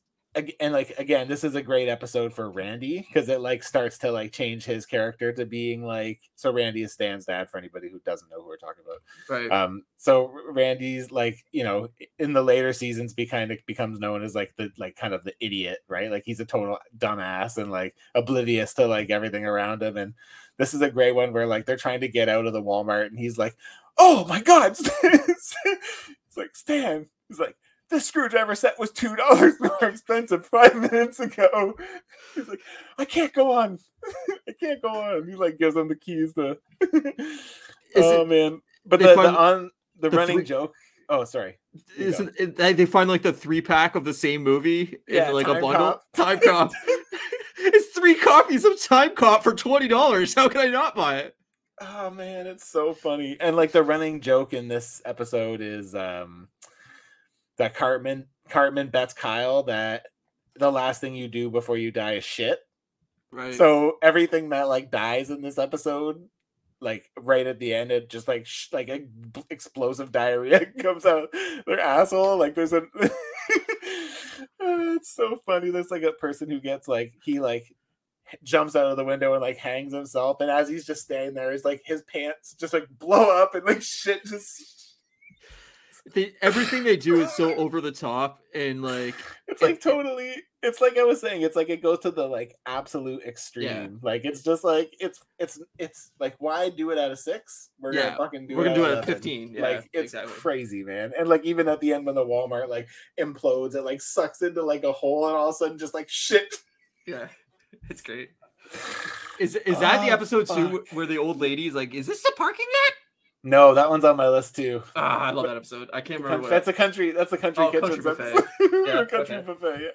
and like again, this is a great episode for Randy because it like starts to like change his character to being like so. Randy is Stan's dad for anybody who doesn't know who we're talking about. Right. Um, so Randy's like, you know, in the later seasons, be kind of becomes known as like the like kind of the idiot, right? Like he's a total dumbass and like oblivious to like everything around him. And this is a great one where like they're trying to get out of the Walmart, and he's like, "Oh my god!" [LAUGHS] it's like Stan. He's like. This screwdriver set was two dollars [LAUGHS] more expensive five minutes ago. He's like, I can't go on. [LAUGHS] I can't go on. He like gives him the keys to. oh it- man! But the, the on the, the running three- joke. Oh, sorry. you. Isn't it, they they find like the three pack of the same movie Yeah, in like a bundle? Cop. Time Cop. [LAUGHS] it's three copies of Time Cop for twenty dollars. How can I not buy it? Oh man, it's so funny. And like the running joke in this episode is um that Cartman Cartman bets Kyle that the last thing you do before you die is shit. Right. So everything that like dies in this episode, like right at the end, it just like sh- like a b- explosive diarrhea [LAUGHS] comes out of their asshole. Like there's a, Uh, [LAUGHS] it's so funny. There's like a person who gets like he like jumps out of the window and like hangs himself, and as he's just standing there, is like his pants just like blow up and like [LAUGHS] shit just. They, everything they do is so over the top and like [LAUGHS] It's like It- totally. It's like I was saying. It's like it goes to the like absolute extreme. Like it's just like it's it's it's like why do it out of six? We're Yeah, gonna fucking do we're it. gonna do it at 15, yeah, like it's exactly. crazy, man. And like even at the end when the Walmart like implodes, it like sucks into like a hole, and all of a sudden just like shit. yeah, [LAUGHS] it's great. [LAUGHS] Is is that the Oh, episode too where the old lady's like, "Is this the parking lot?" No, that one's on my list too. Ah, I love that episode. I can't remember. What That's a country. That's a country Oh, kitchen. Country Buffet. [LAUGHS] yeah, country okay. buffet.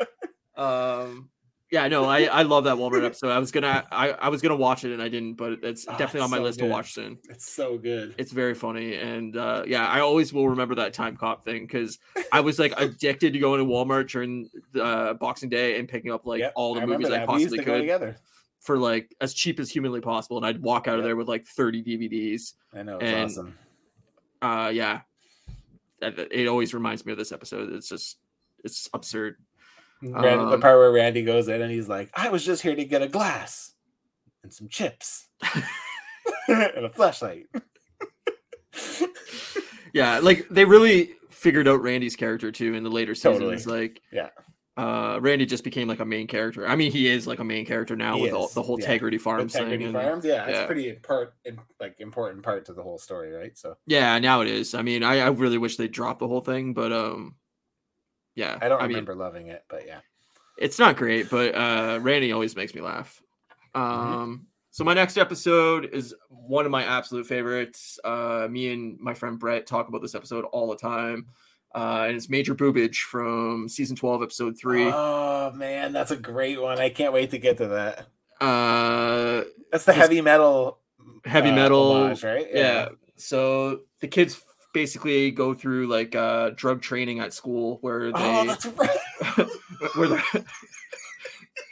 Yeah. Um, yeah, no, I I love that Walmart episode. I was gonna I, I was gonna watch it and I didn't, but it's Oh, definitely it's on my so list good. to watch soon. It's so good. It's very funny, and uh, yeah, I always will remember that time cop thing because I was like [LAUGHS] addicted to going to Walmart during uh, Boxing Day and picking up like Yep, all the I movies I that. We used possibly could together. For like as cheap as humanly possible, and I'd walk out of there with like thirty DVDs. I know it's and- awesome. Uh, yeah, it always reminds me of this episode. It's just it's absurd. Randy, the um, part where Randy goes in and he's like, "I was just here to get a glass and some chips [LAUGHS] and a flashlight." yeah like they really figured out randy's character too in the later Totally. seasons like Yeah. Uh randy just became like a main character i mean he is like a main character now He with all, the whole yeah. integrity farms Integrity thing and- Farms, yeah, it's yeah. pretty part, like important part to the whole story, right? So yeah now it is i mean I, I really wish they dropped the whole thing but um yeah I don't mean remember loving it, but yeah, it's not great but uh randy always makes me laugh Mm-hmm. um so my next episode is one of my absolute favorites uh me and my friend brett talk about this episode all the time uh and it's major boobage from season 12 episode 3 Oh man, that's a great one. I can't wait to get to that. uh That's the heavy metal, heavy uh, metal homage, right? yeah. so the kids basically go through like uh drug training at school where they Oh, that's right. [LAUGHS] where the,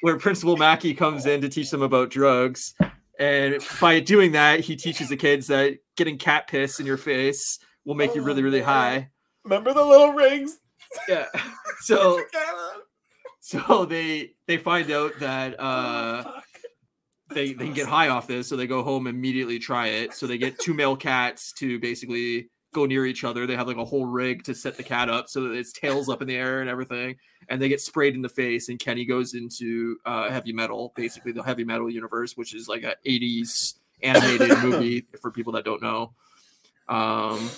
where Principal Mackey comes in to teach them about drugs. And by doing that, he teaches the kids that getting cat piss in your face will make you really, Oh, really man. high. Remember the little rings? Yeah. [LAUGHS] [LAUGHS] So so they they find out that Oh, uh fuck. they, they can get high off this, so they go home immediately try it. So they get two male cats to basically go near each other. They have like a whole rig to set the cat up so that its tail's up in the air and everything. And they get sprayed in the face. And Kenny goes into uh, heavy metal, basically the heavy metal universe, which is like a 80s animated [LAUGHS] movie for people that don't know. Um,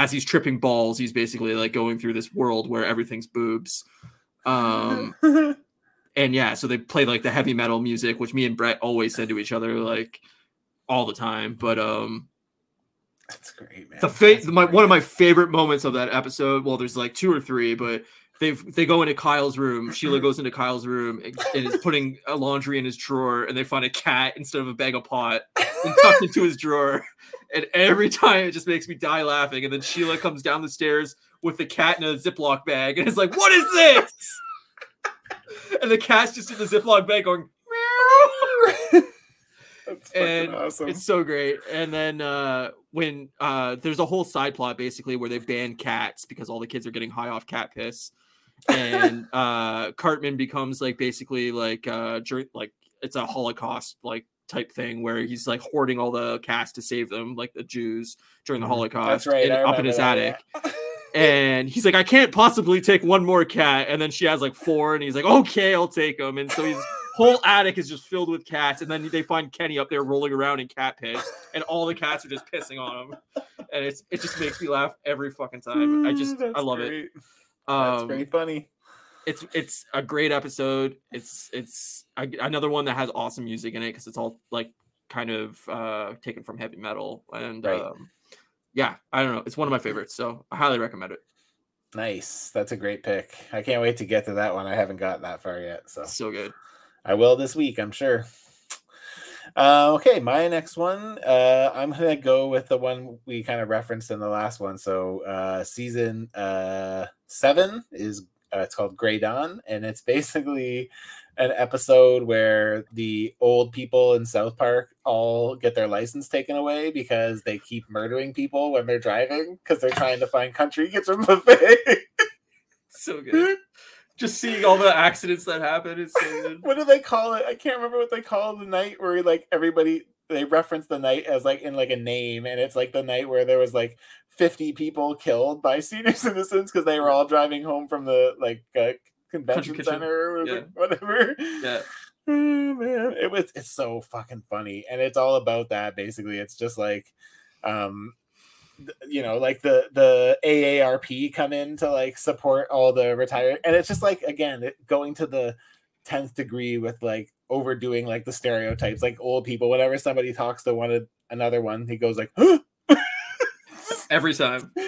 as he's tripping balls, he's basically like going through this world where everything's boobs. Um, [LAUGHS] and yeah, so they play like the heavy metal music, which me and Brett always said to each other like all the time. But um, That's great, man. the fa- my one of my favorite moments of that episode. Well, there's like two or three, but they they go into Kyle's room. Sheila goes into Kyle's room and, and is putting a laundry in his drawer, and they find a cat instead of a bag of pot and tucked into his drawer. And every time it just makes me die laughing. And then Sheila comes down the stairs with the cat in a Ziploc bag and is like, "What is this?" And the cat's just in the Ziploc bag going, That's and awesome. It's so great. And then uh when uh there's a whole side plot basically where they ban cats because all the kids are getting high off cat piss. And uh Cartman becomes like basically like uh like it's a Holocaust like type thing where he's like hoarding all the cats to save them, like the Jews during the Mhm. Holocaust right. in- up in his that, attic. yeah. [LAUGHS] And he's like, I can't possibly take one more cat. And then she has like four, and he's like, okay, I'll take them. And so his [LAUGHS] whole attic is just filled with cats. And then they find Kenny up there rolling around in cat piss, and all the cats are just pissing on him. And it's it just makes me laugh every fucking time. I just [LAUGHS] I love it. Great. That's Um, very funny. it's it's a great episode. It's it's a, another one that has awesome music in it because it's all like kind of uh taken from heavy metal and Right. um, yeah, I don't know. It's one of my favorites, so I highly recommend it. Nice. That's a great pick. I can't wait to get to that one. I haven't got that far yet, so So good. I will this week, I'm sure. Uh, okay, my next one. Uh, I'm gonna go with the one we kind of referenced in the last one. So, uh, season uh, seven is uh, it's called Gray Dawn, and it's basically an episode where the old people in South Park all get their license taken away because they keep murdering people when they're driving because they're trying to find country kitchen buffet. So good. [LAUGHS] Just seeing all the accidents that happen [LAUGHS] what do they call it? I can't remember what they call the night where like everybody they reference the night as like in like a name, and it's like the night where there was like fifty people killed by [LAUGHS] senior citizens because they were all driving home from the like uh, convention center or yeah. whatever. Yeah. [LAUGHS] Oh, man, it was it's so fucking funny, and it's all about that. Basically, it's just like, um, you know, like the the AARP come in to like support all the retired, and it's just like again it, going to the tenth degree with like overdoing like the stereotypes, like old people. Whenever somebody talks to one of another one, he goes like, [GASPS] every time. [LAUGHS]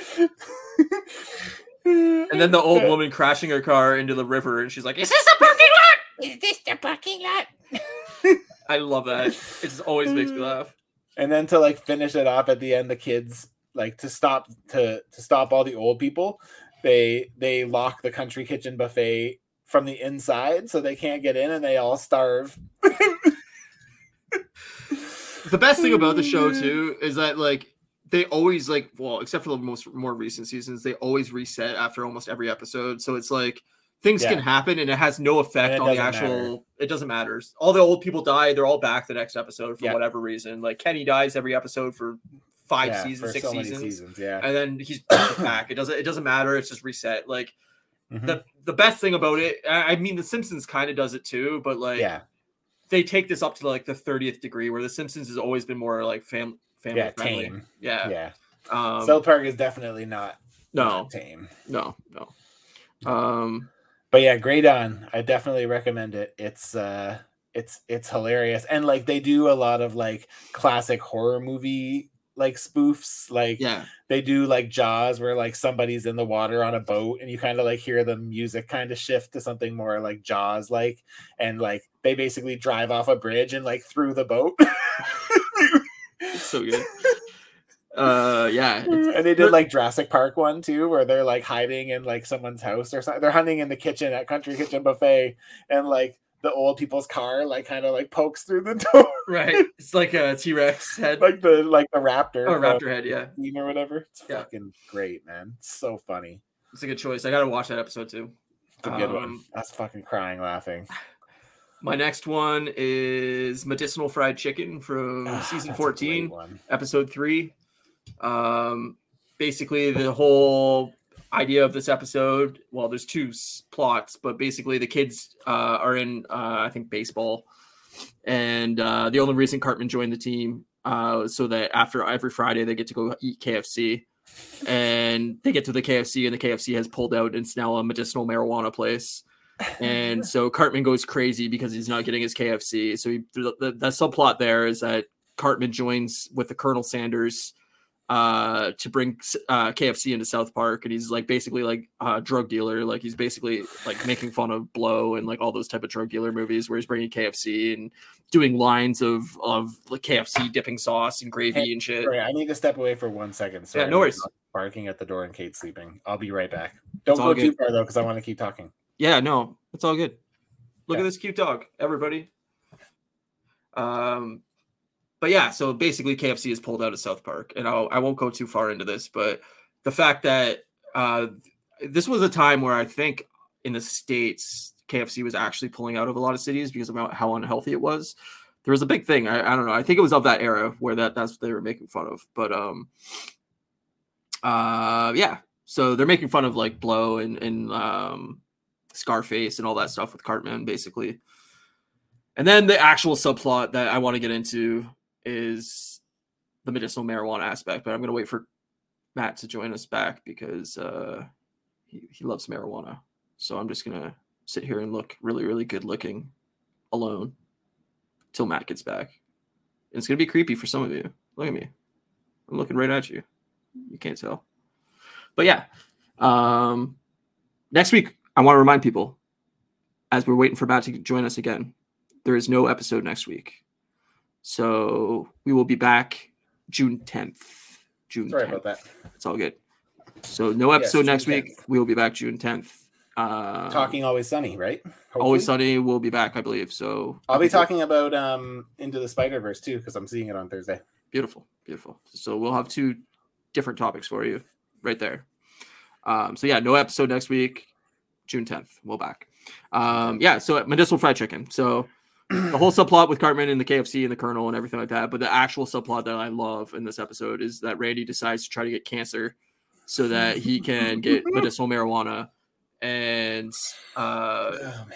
And then the old woman crashing her car into the river, and she's like, "Is this a parking lot? Is this the parking lot? I love that. It just always makes me [LAUGHS] laugh. and then to like finish it off at the end the kids like to stop to to stop all the old people they they lock the country kitchen buffet from the inside so they can't get in and they all starve The best thing about the show [LAUGHS] too is that like they always like well, except for the most more recent seasons, they always reset after almost every episode. So it's like things can happen and it has no effect on the actual. matter. It doesn't matter. All the old people die; they're all back the next episode for Yeah. whatever reason. Like Kenny dies every episode for five Yeah, seasons, six so seasons, seasons yeah and then he's [CLEARS THROAT] back. It doesn't. It doesn't matter. It's just reset. Like Mhm. the the best thing about it, I I mean, The Simpsons kind of does it too, but like yeah they take this up to like the thirtieth degree, where The Simpsons has always been more like fam family yeah friendly. tame Yeah. yeah Um, south park is definitely not no, not tame no, no. Um, but yeah great on i definitely recommend it it's uh it's it's hilarious and like they do a lot of like classic horror movie like spoofs like yeah, they do like jaws where like somebody's in the water on a boat and you kind of like hear the music kind of shift to something more like jaws like and like they basically drive off a bridge and like through the boat [LAUGHS] so good. Uh, yeah, [LAUGHS] and they did like Jurassic Park one too, where they're like hiding in like someone's house or something. They're hunting in the kitchen at Country Kitchen Buffet, and like the old people's car like kind of like pokes through the [LAUGHS] door, right. It's like a T Rex head like the like the raptor, or from raptor head. Yeah, or whatever. It's Yeah. fucking great, man. It's so funny. it's a good choice. I gotta watch that episode too. It's a good one. Um, That's fucking crying laughing. [SIGHS] My next one is medicinal fried chicken from Ah, season that's a great 14, episode three. Um, basically, the whole idea of this episode well, there's two s- plots, but basically, the kids uh, are in, uh, I think, baseball. And uh, the only reason Cartman joined the team uh, so that after every Friday they get to go eat KFC. And they get to the KFC, and the KFC has pulled out, and it's now a medicinal marijuana place and [LAUGHS] so Cartman goes crazy because he's not getting his KFC. So he, the, the, the subplot there is that Cartman joins with the Colonel Sanders uh, to bring uh, KFC into South Park, and he's like basically like a drug dealer. Like he's basically like making fun of Blow and like all those type of drug dealer movies where he's bringing KFC and doing lines of of like KFC dipping sauce and gravy and shit. Sorry, I need to step away for one second. Sorry, no worries. Barking at the door and Kate sleeping. I'll be right back. Don't go too far though, because I want to keep talking. Yeah, no, it's all good. Look Yeah. at this cute dog, everybody. Um, but yeah, so basically, KFC is pulled out of South Park, and I'll, I won't go too far into this, but the fact that uh, this was a time where I think in the states KFC was actually pulling out of a lot of cities because of how- how unhealthy it was. There was a big thing. I, I don't know. I think it was of that era where that that's what they were making fun of. But um, uh, yeah. So they're making fun of like Blow and and um, Scarface and all that stuff with Cartman, basically. And then the actual subplot that I want to get into is the medicinal marijuana aspect, but I'm going to wait for Matt to join us back because uh, he, he loves marijuana. So I'm just going to sit here and look really, really good looking alone till Matt gets back. And it's going to be creepy for some of you. Look at me. I'm looking right at you. You can't tell. But yeah. Um, next week, I want to remind people as we're waiting for Matt to join us again, there is no episode next week. So we will be back June 10th. June Sorry 10th. about that. It's all good. So no episode June next week. We will be back June 10th. Uh, Talking always sunny, right? Always Hopefully. Sunny will be back, I believe. So I'll be talking about um into the Spider Verse too because I'm seeing it on Thursday. Beautiful, beautiful. So we'll have two different topics for you right there. Um, so yeah, no episode next week, June 10th. We'll back. Um, yeah, so medicinal fried chicken. So the whole subplot with Cartman and the KFC and the Colonel and everything like that. But the actual subplot that I love in this episode is that Randy decides to try to get cancer so that he can get [LAUGHS] medicinal marijuana. And uh, Oh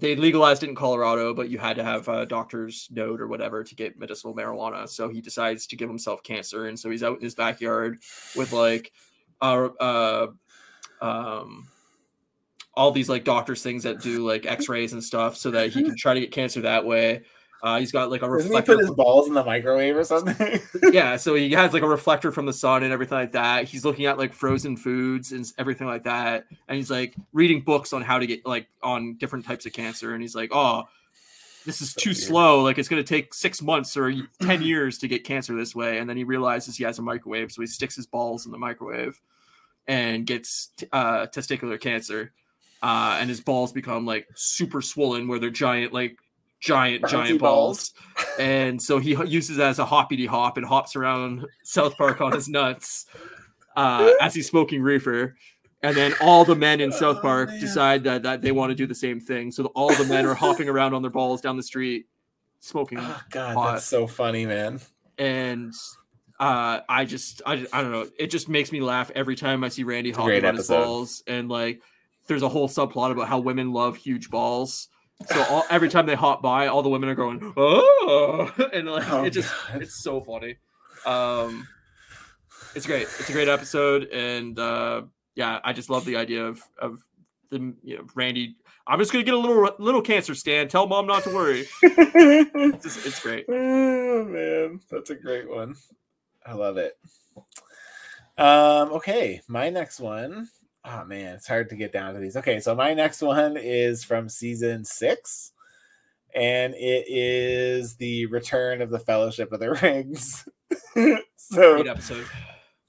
they legalized it in Colorado, but you had to have a doctor's note or whatever to get medicinal marijuana. So he decides to give himself cancer, and so he's out in his backyard with like, uh, uh um, all these like doctors things that do like X rays and stuff, so that he can try to get cancer that way. Uh, he's got like a Doesn't he put his balls in the microwave or something? [LAUGHS] yeah, so he has like a reflector from the sun and everything like that. He's looking at like frozen foods and everything like that, and he's like reading books on how to get like on different types of cancer. And he's like, "Oh, this is So too weird. slow. Like it's going to take six months or ten years to get cancer this way." And then he realizes he has a microwave, so he sticks his balls in the microwave and gets t- uh, testicular cancer. Uh, and his balls become like super swollen, where they're giant, like giant, Bouncy giant balls and so he uses as a hoppity hop and hops around South Park on his [LAUGHS] nuts uh, as he's smoking reefer. And then all the men in South Oh, Park man. decide that, that they want to do the same thing. So all the men are [LAUGHS] hopping around on their balls down the street, smoking. oh god, Hot. that's so funny, man. And uh, I just, I, I don't know. It just makes me laugh every time I see Randy hopping on his balls. And like, there's a whole subplot about how women love huge balls. So all, every time they hop by, all the women are going, oh, [LAUGHS] and like Oh, it just God. it's so funny. Um, it's great. It's a great episode, and uh, yeah, I just love the idea of of the you know Randy. I'm just gonna get a little little cancer stand. Tell mom not to worry. It's, [LAUGHS] just, it's great. oh man, that's a great one. I love it. Um, okay, my next one. Oh man, it's hard to get down to these. Okay, so my next one is from season six, and it is the return of the Fellowship of the [LAUGHS] Rings. [LAUGHS] so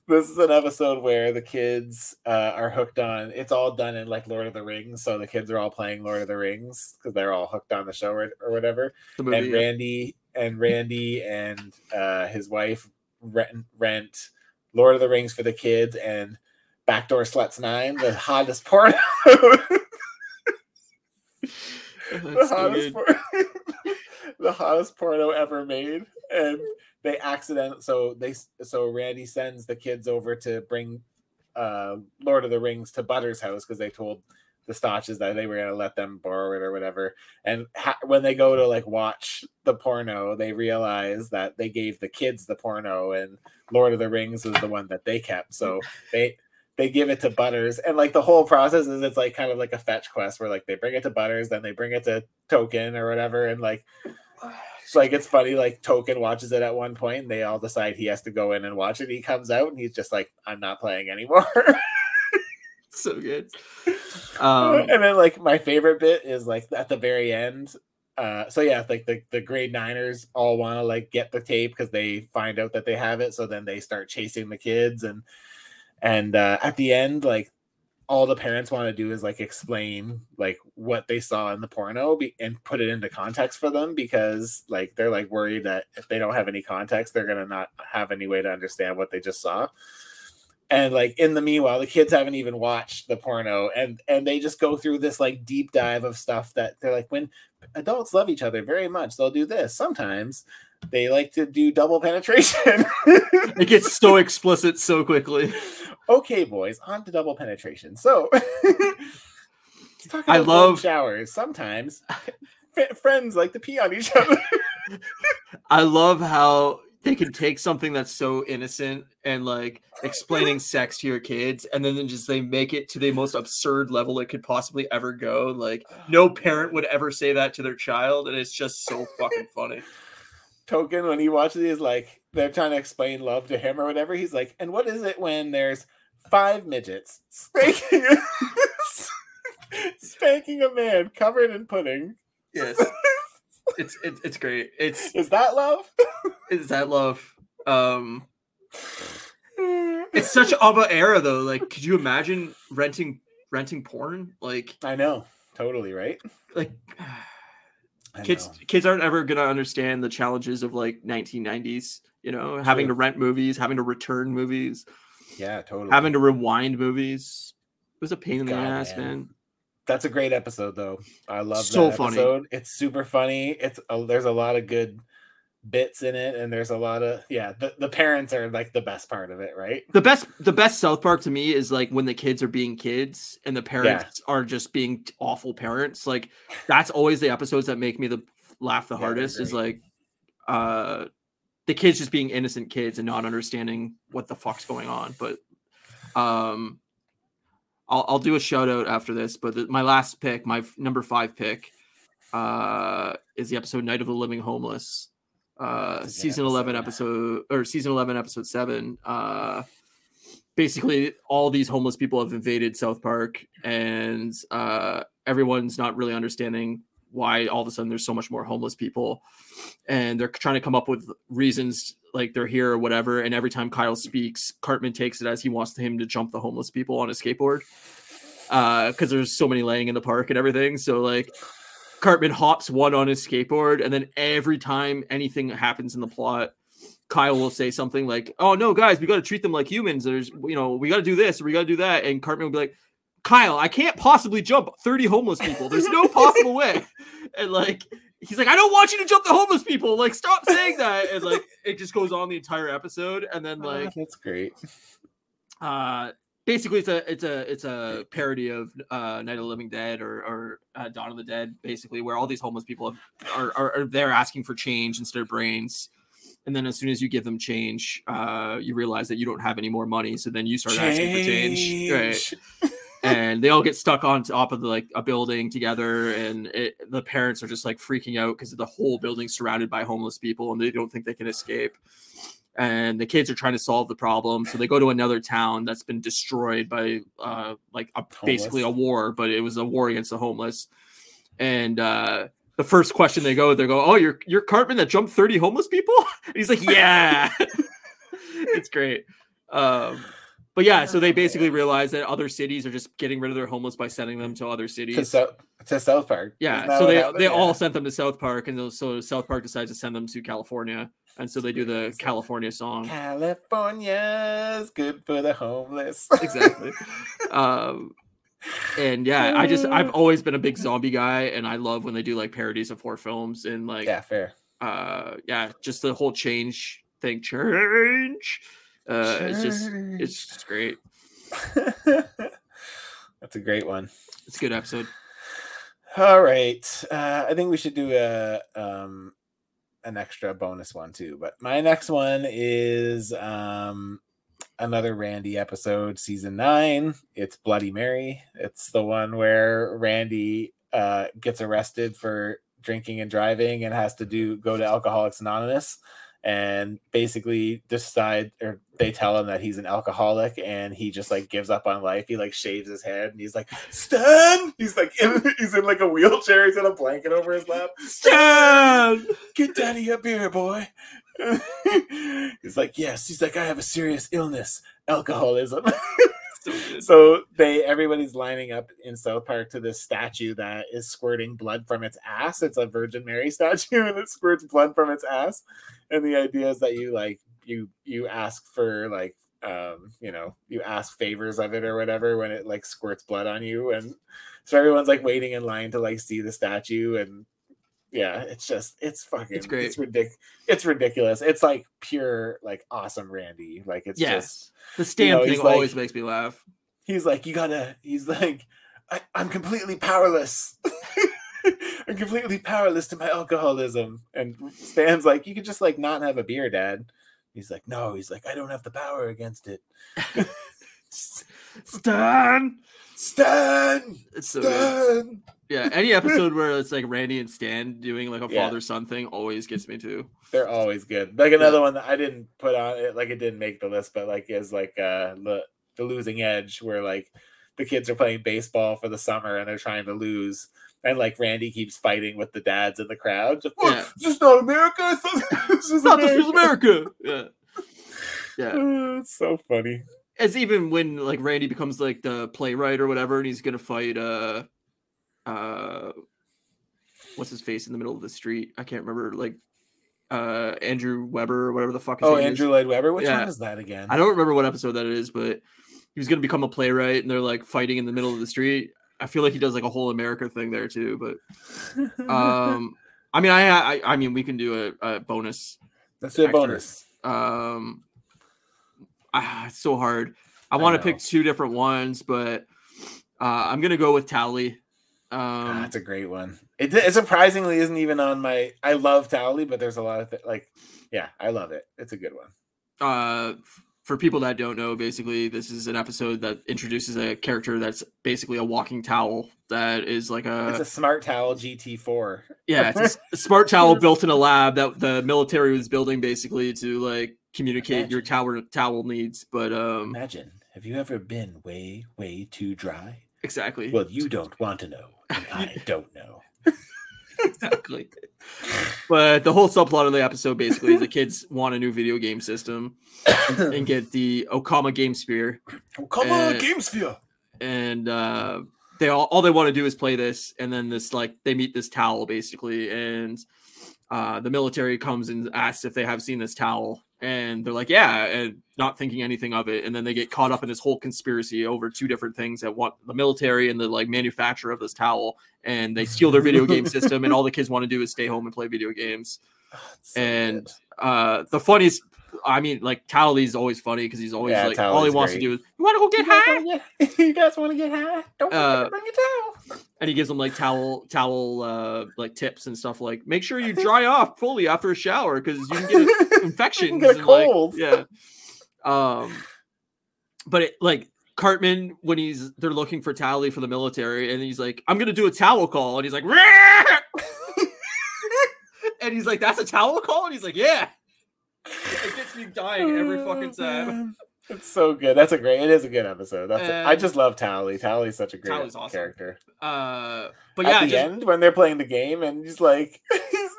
this is an episode where the kids uh, are hooked on it's all done in like lord of the rings so the kids are all playing lord of the rings because they're all hooked on the show or, or whatever movie. and yeah. randy and randy and uh, his wife rent, rent lord of the rings for the kids and backdoor sluts nine the hottest porno. The hottest, por- [LAUGHS] the hottest porno ever made. And they accident so they so randy sends the kids over to bring uh lord of the rings to butter's house because they told the stotches that they were going to let them borrow it or whatever. And ha- when they go to like watch the porno they realize that they gave the kids the porno and lord of the rings was the one that they kept. So they they give it to Butters, and like the whole process is it's like kind of like a fetch quest where like they bring it to Butters, then they bring it to Token or whatever, and like it's [SIGHS] like it's funny. Like Token watches it at one point, and they all decide he has to go in and watch it. He comes out, and he's just like, "I'm not playing anymore." [LAUGHS] so good. Um, [LAUGHS] and then like my favorite bit is like at the very end. Uh, so yeah, like the, the grade niners all want to like get the tape because they find out that they have it. So then they start chasing the kids and and uh, at the end, like all the parents want to do is like explain like what they saw in the porno be- and put it into context for them because like they're like worried that if they don't have any context, they're gonna not have any way to understand what they just saw. And like in the meanwhile the kids haven't even watched the porno and and they just go through this like deep dive of stuff that they're like when adults love each other very much they'll do this. Sometimes they like to do double penetration. It gets so explicit so quickly. [LAUGHS] okay boys on to double penetration so [LAUGHS] I love- showers sometimes [LAUGHS] f- friends like to pee on each other [LAUGHS] I love how they can take something that's so innocent and like explaining sex to your kids, and then just they make it to the most absurd level it could possibly ever go. Like no parent would ever say that to their child, and it's just so fucking funny. token when he watches these like they're trying to explain love to him or whatever he's like and what is it when there's five midgets spanking [LAUGHS] spanking a man covered in pudding Yes, it's it's it's great. It's is that love is that love. Um, [LAUGHS] it's such of a era though. Like, could you imagine renting renting porn? Like, i know totally right like. [SIGHS] Kids kids aren't ever gonna understand the challenges of like 1990s you know having to rent movies having to return movies yeah totally. Having to rewind movies it was a pain in the God, ass man. man, that's a great episode though. I love So that funny. episode. It's super funny. It's a, there's a lot of good bits in it and there's a lot of yeah the, the parents are like the best part of it right? The best the best south park to me is like when the kids are being kids and the parents are just being awful parents. Like that's always the episodes that make me the laugh the Yeah, hardest is like uh the kids just being innocent kids and not understanding what the fuck's going on but um I'll, I'll do a shout out after this, but the, my last pick, my f- number five pick, uh, is the episode Night of the Living Homeless. Uh, That's a good season 11 episode or season 11 episode 7 uh basically all these homeless people have invaded south park and uh everyone's not really understanding why all of a sudden there's so much more homeless people. And they're trying to come up with reasons like they're here or whatever. And every time kyle speaks cartman takes it as he wants him to jump the homeless people on a skateboard uh because there's so many laying in the park and everything. So like cartman hops one on his skateboard and then every time anything happens in the plot kyle will say something like oh no guys we got to treat them like humans. There's you know we got to do this we got to do that. And cartman will be like Kyle, I can't possibly jump 30 homeless people. There's no possible way. [LAUGHS] And like he's like, I don't want you to jump the homeless people. Like, stop saying that. And like it just goes on the entire episode. And then like Ah, that's great. uh basically it's a it's a it's a parody of uh Night of the Living Dead or or uh, Dawn of the Dead, basically, where all these homeless people are, are are there asking for change instead of brains. And then as soon as you give them change, uh, you realize that you don't have any more money. So then you start asking for change. Right Change. [LAUGHS] [LAUGHS] and they all get stuck on top of the, like a building together and it, the parents are just like freaking out because the whole building's surrounded by homeless people and they don't think they can escape. And the kids are trying to solve the problem so they go to another town that's been destroyed by uh like a, basically a war but it was a war against the homeless. And uh the first question they go they go oh you're you're cartman that jumped 30 homeless people? [LAUGHS] And he's like yeah. [LAUGHS] It's great. Um but yeah, so they basically realize that other cities are just getting rid of their homeless by sending them to other to, cities. To South Park. yeah, so they happened? they Yeah. all sent them to South Park, and so South Park decides to send them to California, and so they do the California song. California's good for the homeless. Exactly. [LAUGHS] um, and yeah, I just I've always been a big zombie guy, and I love when they do like parodies of horror films and like yeah, fair. uh yeah, just the whole change thing, change. Uh, it's just it's just great. [LAUGHS] That's a great one. It's a good episode. All right. Uh, I think we should do a um an extra bonus one too. But my next one is um another Randy episode, season nine. It's Bloody Mary. It's the one where Randy uh gets arrested for drinking and driving and has to do go to Alcoholics Anonymous and basically decide or they tell him that he's an alcoholic and he just like gives up on life. He like shaves his head and he's like, Stan! He's like in, [LAUGHS] he's in like a wheelchair, he's got a blanket over his lap. Stan! Get daddy a beer, boy. [LAUGHS] he's like, Yes. He's like, I have a serious illness, alcoholism. [LAUGHS] So they everybody's lining up in South Park to this statue that is squirting blood from its ass. It's a Virgin Mary [LAUGHS] statue and it squirts blood from its ass. And the idea is that you like you you ask for like um you know you ask favors of it or whatever when it like squirts blood on you and so everyone's like waiting in line to like see the statue and yeah it's just it's fucking It's great. it's ridiculous it's ridiculous it's like pure like awesome randy like it's just Yes. The Stan know, thing like- always makes me laugh. he's like, you gotta, he's like, I, I'm completely powerless. [LAUGHS] I'm completely powerless to my alcoholism. And Stan's like, you could just like not have a beer, Dad. He's like, no, he's like, I don't have the power against it. [LAUGHS] Stan! Stan! It's so good. Yeah, any episode where it's like Randy and Stan doing like a Yeah. father son thing always gets me too. They're always good. Like another one that I didn't put on it, like it didn't make the list, but like is like uh the the losing edge where like the kids are playing baseball for the summer and they're trying to lose. And like Randy keeps fighting with the dads in the crowd. Just, "Oh, Yeah. Is this not America? [LAUGHS] This was Not this is America." America. Yeah. Yeah. Uh, [LAUGHS] it's so funny. As even when like Randy becomes like the playwright or whatever, and he's gonna fight uh uh what's his face in the middle of the street? I can't remember like uh Andrew Weber or whatever the fuck his Oh, name is. Andrew Lloyd Webber. Which Yeah. one is that again? I don't remember what episode that is, but he was gonna become a playwright, and they're like fighting in the middle of the street. I feel like he does like a whole America thing there too. But [LAUGHS] um, I mean, I I, I mean, we can do a, a bonus. Let's do a extra. bonus. Um, ah, it's so hard. I I want to pick two different ones, but uh, I'm gonna go with Towelie. Ah, Um, That's a great one. It, it surprisingly isn't even on my. I love Towelie, but there's a lot of th- like, yeah, I love it. It's a good one. uh, for people that don't know, basically, this is an episode that introduces a character that's basically a walking towel that is like a. It's a smart towel GT4. yeah, it's a smart towel built in a lab that the military was building basically to like communicate your towel towel needs. But um, Imagine, have you ever been way, way too dry? exactly, Well, you don't want to know. and [LAUGHS] I don't know. [LAUGHS] exactly. But the whole subplot of the episode basically is the kids [LAUGHS] want a new video game system and, [COUGHS] and get the Okama Game Sphere. Okama come Uh, on, GameSphere. and uh they all all they want to do is play this and then this like they meet this towel basically and uh the military comes and asks if they have seen this towel and they're like yeah and not thinking anything of it and then they get caught up in this whole conspiracy over two different things that want the military and the like manufacturer of this towel and they steal their video game system and all the kids want to do is stay home and play video games. [LAUGHS] So and uh the funniest I mean, like Towelie's always funny because he's always Yeah, like all he wants great. to do is you want to go get You high, get- [LAUGHS] you guys want to get high? Don't Uh, bring your towel. and he gives them like towel towel uh like tips and stuff like make sure you [LAUGHS] dry off fully after a shower because you can get [LAUGHS] infections get a and, like, cold. yeah um but it, like cartman when he's they're looking for towelie for the military and he's like i'm gonna do a towel call and he's like and he's like that's a towel call and he's like yeah it gets me dying every fucking time [LAUGHS] It's so good. That's a great. It is a good episode. That's. a- I And- just love Towelie. Towelie's such a great Towelie's awesome. character. uh but yeah, At the just, end, when they're playing the game, and he's like, [LAUGHS] he's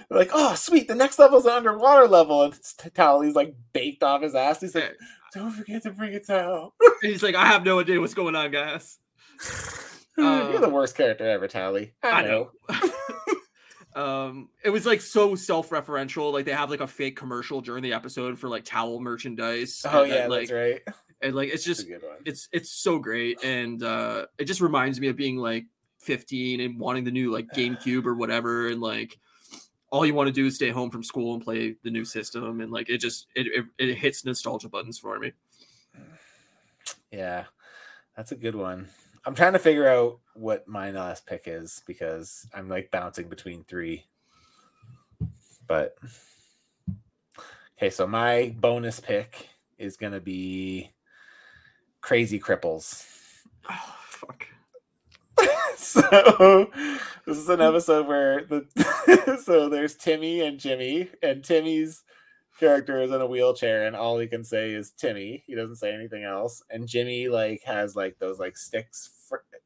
[LAUGHS] like, "Oh, sweet! The next level's an underwater level." And it's Towelie's like baked off his ass. He's like, "Don't forget to bring a towel." he's like i have no idea what's going on guys You're the Uh, worst character ever, Towelie. I, I know. know. Um, it was like so self-referential. Like they have like a fake commercial during the episode for like towel merchandise. Oh and yeah, like that's right. and like it's just a good one. it's it's so great, and uh, it just reminds me of being like 15 and wanting the new like GameCube or whatever, and like all you want to do is stay home from school and play the new system, and like it just it it, it hits nostalgia buttons for me. Yeah, that's a good one. I'm trying to figure out what my last pick is because I'm like bouncing between three. But okay, so my bonus pick is gonna be Crazy Cripples. Oh fuck. [LAUGHS] so this is an hmm. episode where the [LAUGHS] so there's Timmy and Jimmy, and Timmy's character is in a wheelchair, and all he can say is Timmy. He doesn't say anything else. And Jimmy like has like those like sticks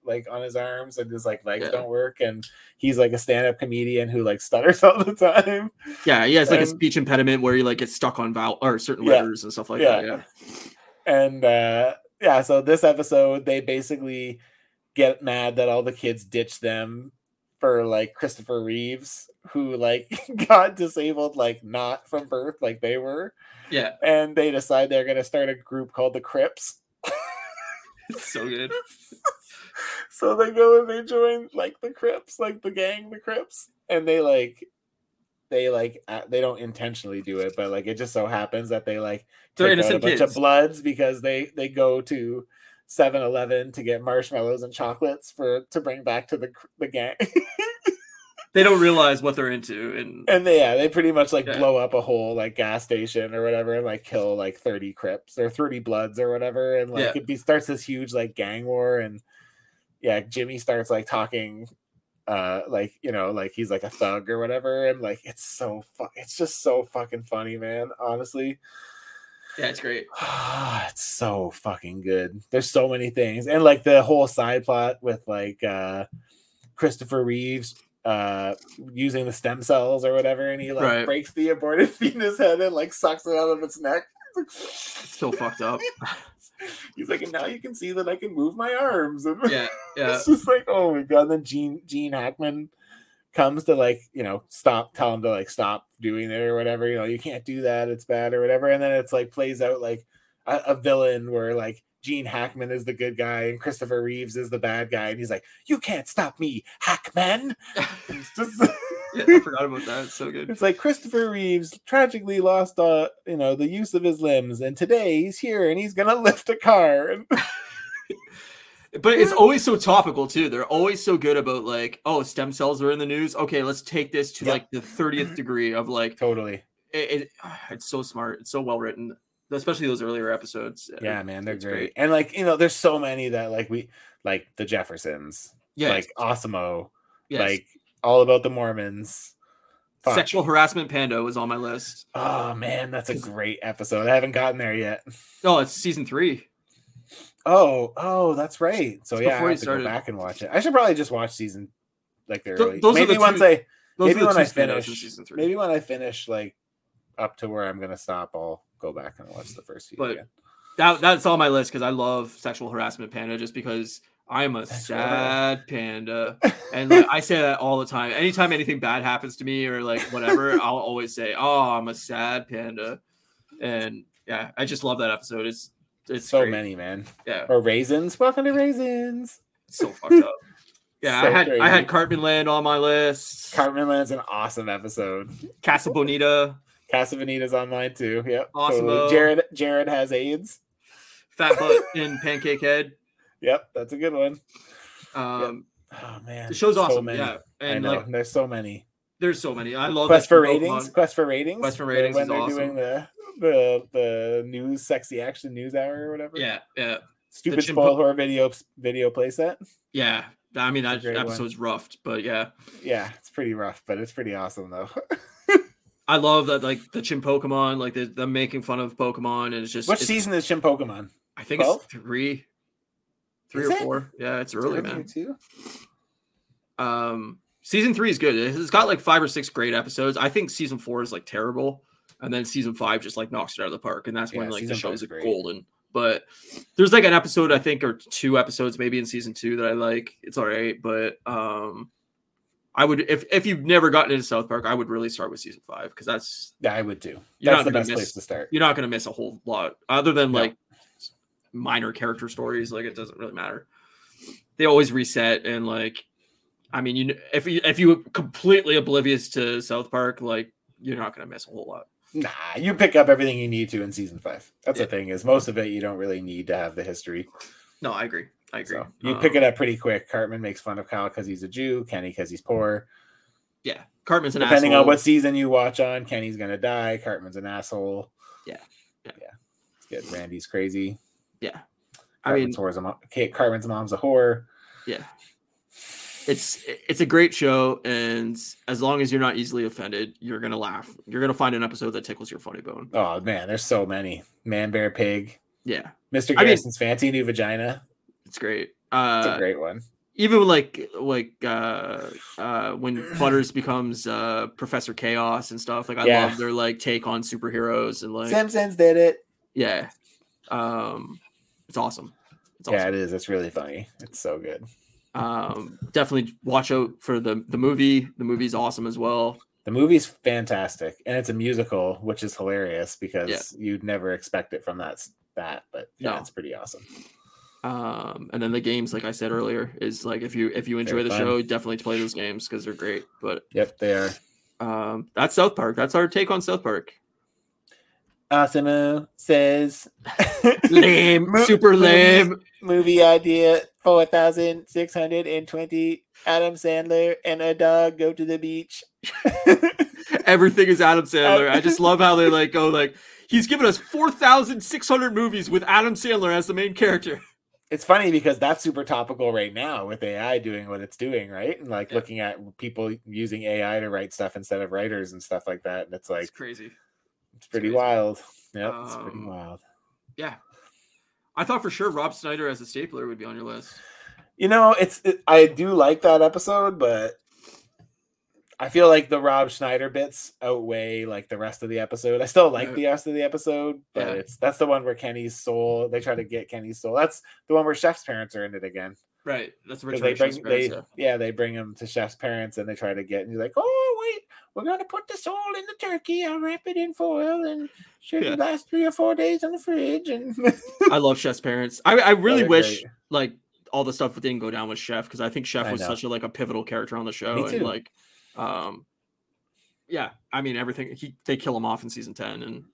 like on his arms, and his like legs Yeah. don't work, and he's like a stand-up comedian who like stutters [LAUGHS] all the time. Yeah, he has like a speech impediment where he like gets stuck on vowel or certain Yeah. letters and stuff like that. Yeah. Yeah. and uh yeah so this episode they basically get mad that all the kids ditch them for like christopher reeves who like [LAUGHS] got disabled like not from birth like they were Yeah. and they decide they're going to start a group called the crips It's so good. [LAUGHS] so they go and they join like the crips like the gang the crips and they like they like uh, they don't intentionally do it but like it just so happens that they like They're take out a bunch of bloods because they they go to 7-Eleven to get marshmallows and chocolates for to bring back to the the gang [LAUGHS] They don't realize what they're into, and and they yeah they pretty much like Yeah. blow up a whole like gas station or whatever and like kill like 30 crips or 30 bloods or whatever and like Yeah. it be, starts this huge like gang war and yeah jimmy starts like talking uh like you know like he's like a thug or whatever and like it's so fu- it's just so fucking funny man honestly yeah, it's great. [SIGHS] it's so fucking good. There's so many things. And like the whole side plot with like uh Christopher Reeves uh using the stem cells or whatever and he like Right. breaks the aborted [LAUGHS] fetus head and like sucks it out of its neck. It's so fucked up. [LAUGHS] He's like, and now you can see that I can move my arms. And Yeah, [LAUGHS] yeah, it's just like, oh my god. And then Gene Gene Hackman comes to like, you know, stop, tell him to like stop doing it or whatever. You know, you can't do that, it's bad or whatever. And then it's like plays out like a, a villain where like Gene Hackman is the good guy and Christopher Reeves is the bad guy, and he's like, "You can't stop me, Hackman." [LAUGHS] It's just yeah. I forgot about that. It's so [LAUGHS] good. it's like Christopher Reeves tragically lost uh you know the use of his limbs, and today he's here and he's gonna [LAUGHS] lift a car. But it's always so topical too. They're always so good about like, oh, stem cells are in the news. Okay, let's take this to Yep. like the thirtieth degree of like totally, it, it. [SIGHS] It's so smart. It's so well written. Especially those earlier episodes. uh, Yeah, man, they're great. great. And like you know, there's so many that like we like the Jeffersons, Yeah, like Osimo, yes. like all about the Mormons. Fuck. sexual harassment panda was on my list. Oh man, that's a great episode. I haven't gotten there yet. Oh, it's season three. Oh, oh, that's right. So It's yeah, I have to go back and watch it. I should probably just watch season like the Th- early. those are maybe the once two- I maybe when I finish season three. maybe when I finish like up to where I'm gonna stop, I'll go back and watch the first few. But- again. that that's on my list because I love sexual harassment panda just because I'm a Sexual sad panda. [LAUGHS] And like, I say that all the time. Anytime anything bad happens to me or like whatever, [LAUGHS] I'll always say, "Oh, I'm a sad panda." And yeah, I just love that episode. It's it's so great. many, man. Yeah, Or raisins. Welcome to raisins. it's so fucked up. [LAUGHS] Yeah, So I had I had Cartman Land on my list. Cartman Land's an awesome episode. Casa Bonita, Casa Bonita's on mine too. Yep. Awesome. totally. Jared Jared has AIDS. Fat Butt, [LAUGHS] and Pancake Head. Yep, that's a good one. Um, Oh man. The show's so awesome. many. Yeah, I know. like There's so many. there's so many. I love Quest for ratings. Quest for ratings. Quest for ratings when they're awesome. doing the the the news sexy action news hour or whatever. Yeah, yeah. Stupid Chimpo- spoil horror video video playset. Yeah, I mean that a one. episode's roughed, but yeah, Yeah, it's pretty rough, but it's pretty awesome though. [LAUGHS] I love that like the Chinpokomon, like the them making fun of Pokemon, and it's just Which it's- season is Chinpokomon? I think 12? it's three, three Is or it? four. Yeah, it's early, Earlier man. too? Um, season three is good. It's got like five or six great episodes. I think season four is like terrible, and then season five just like knocks it out of the park, and that's when like the show's five's like golden. But there's like an episode I think or two episodes maybe in season two that I like. It's all right, but um, I would if if you've never gotten into South Park, I would really start with season five because that's Yeah, I would too. That's not the best miss- place to start. you're not going to miss a whole lot other than No. like minor character stories like it doesn't really matter they always reset and like i mean you if you if you were completely oblivious to south park like you're not going to miss a whole lot Nah, you pick up everything you need to in season five. That's Yeah. the thing is most of it you don't really need to have the history. no i agree i agree So you pick Um, it up pretty quick. Cartman makes fun of Kyle because he's a Jew, Kenny because he's poor. yeah cartman's an Depending asshole. on what season you watch on, Kenny's gonna die. Cartman's an asshole. Yeah. Yeah. yeah. It's good. Randy's crazy. yeah i mean Cartman's, a mo- Kate Cartman's mom's a whore. yeah it's it's a great show and as long as you're not easily offended you're gonna laugh you're gonna find an episode that tickles your funny bone Oh man, there's so many. Man, bear, pig. yeah Mr. I mean- fancy new vagina. It's great It's uh a great one. even like like uh uh when butters becomes uh professor chaos and stuff like i Yeah. love their like take on superheroes and like Simpsons did it. yeah um it's awesome it's Yeah, it is. It's really funny. It's so good. um definitely watch out for the the movie the movie's awesome as well The movie's fantastic, and it's a musical, which is hilarious because you'd never expect it from that that. But yeah, No. it's pretty awesome. Um and then the games like i said earlier is like if you if you enjoy They're the fun. show definitely play those games because they're great but Yep, they are. um that's south park that's our take on south park Asimo says [LAUGHS] lame [LAUGHS] super lame Movie idea four thousand six hundred and twenty. Adam Sandler and a dog go to the beach. [LAUGHS] everything is Adam Sandler. I just love how they like go like he's given us four thousand six hundred movies with Adam Sandler as the main character. It's funny because that's super topical right now with AI doing what it's doing, right? And like Yeah. looking at people using AI to write stuff instead of writers and stuff like that. And it's like It's crazy. it's pretty crazy. wild. Yep, it's pretty Um, wild. Yeah. I thought for sure Rob Schneider as a stapler would be on your list. You know, it's it, I do like that episode, but I feel like the Rob Schneider bits outweigh like the rest of the episode. I still like Yeah. the rest of the episode, but Yeah. it's that's the one where Kenny's soul. They try to get Kenny's soul. That's the one where Chef's parents are in it again. Right. That's return they bring they parents, yeah. they bring him to Chef's parents and they try to get and he's like, oh wait, we're gonna put the soul in the turkey. I'll wrap it in foil and should Yeah. last three or four days in the fridge. And. I love Chef's parents. I, I [LAUGHS] really they're wish great. like all the stuff didn't go down with Chef because I think Chef I was know. such a like a pivotal character on the show and like um yeah, I mean everything he they kill him off in season 10 and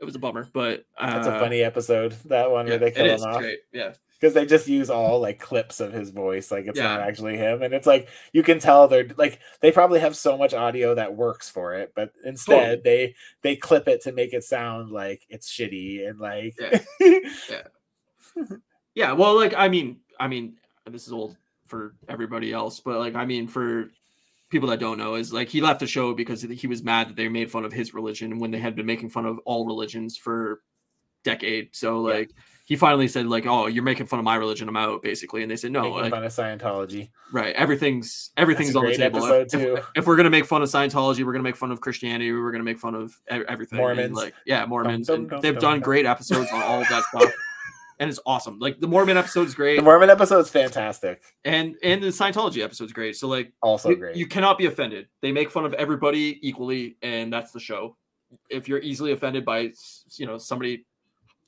it was a bummer, but uh, that's a funny episode. That one yeah, where they kill him off. great. Yeah. because they just use all like clips of his voice like it's Yeah. not actually him and it's like you can tell they're like they probably have so much audio that works for it but instead they they clip it to make it sound like it's shitty and like [LAUGHS] Yeah. Yeah, well, like I mean, I mean, this is old for everybody else, but like I mean, for people that don't know, is like he left the show because he was mad that they made fun of his religion when they had been making fun of all religions for decade. So Yeah. like he finally said like, "Oh, you're making fun of my religion. I'm out." Basically, and they said, "No, making like fun of Scientology. right, everything's everything's on the table. If, if, if we're gonna make fun of Scientology, we're gonna make fun of Christianity. We're gonna make fun of everything. And, Mormons. like yeah, Mormons. dum, and dum, they've dum, done dum. great episodes on all of that stuff. [LAUGHS] And it's awesome. Like the Mormon episode is great The Mormon episode is fantastic. and and the Scientology episode is great. So like Also you, great. you cannot be offended. They make fun of everybody equally, and that's the show. If you're easily offended by you know somebody,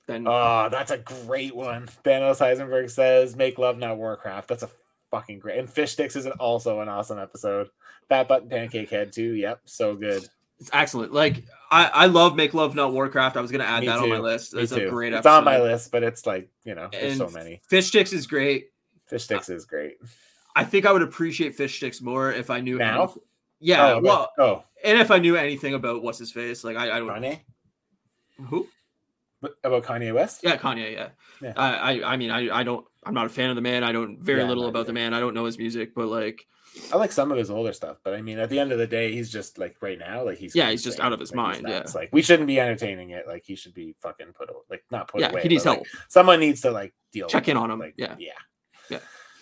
then Oh, that's a great one. Thanos Heisenberg says, "Make love, not Warcraft." That's a fucking great. And Fish Sticks is also an awesome episode. Fat Button Pancake Head too. Yep, so good. It's excellent. Like I I love Make Love Not Warcraft. I was gonna add Me that on my too. list. It's a too. great It's on my list, but it's like you know, there's so many. Fish Sticks is great. Fish Sticks is great. I think I would appreciate Fish Sticks more if I knew Now? anything- Yeah, oh, well, but- oh, and if I knew anything about what's his face, like I, I don't Kanye. who. About Kanye West? Yeah, Kanye. Yeah. Yeah. I, I, I mean, I, I don't. I'm not a fan of the man. I don't very Yeah, little about the man. I don't know his music, but like, I like some of his older stuff, but I mean, at the end of the day, he's just like right now, like he's Yeah, he's just out of his Like, mind, yeah. nuts. like we shouldn't be entertaining it. Like he should be fucking put, a- like not put yeah, away. he needs but, like, help. someone needs to like deal. Check with in it. on him, Like, yeah. yeah.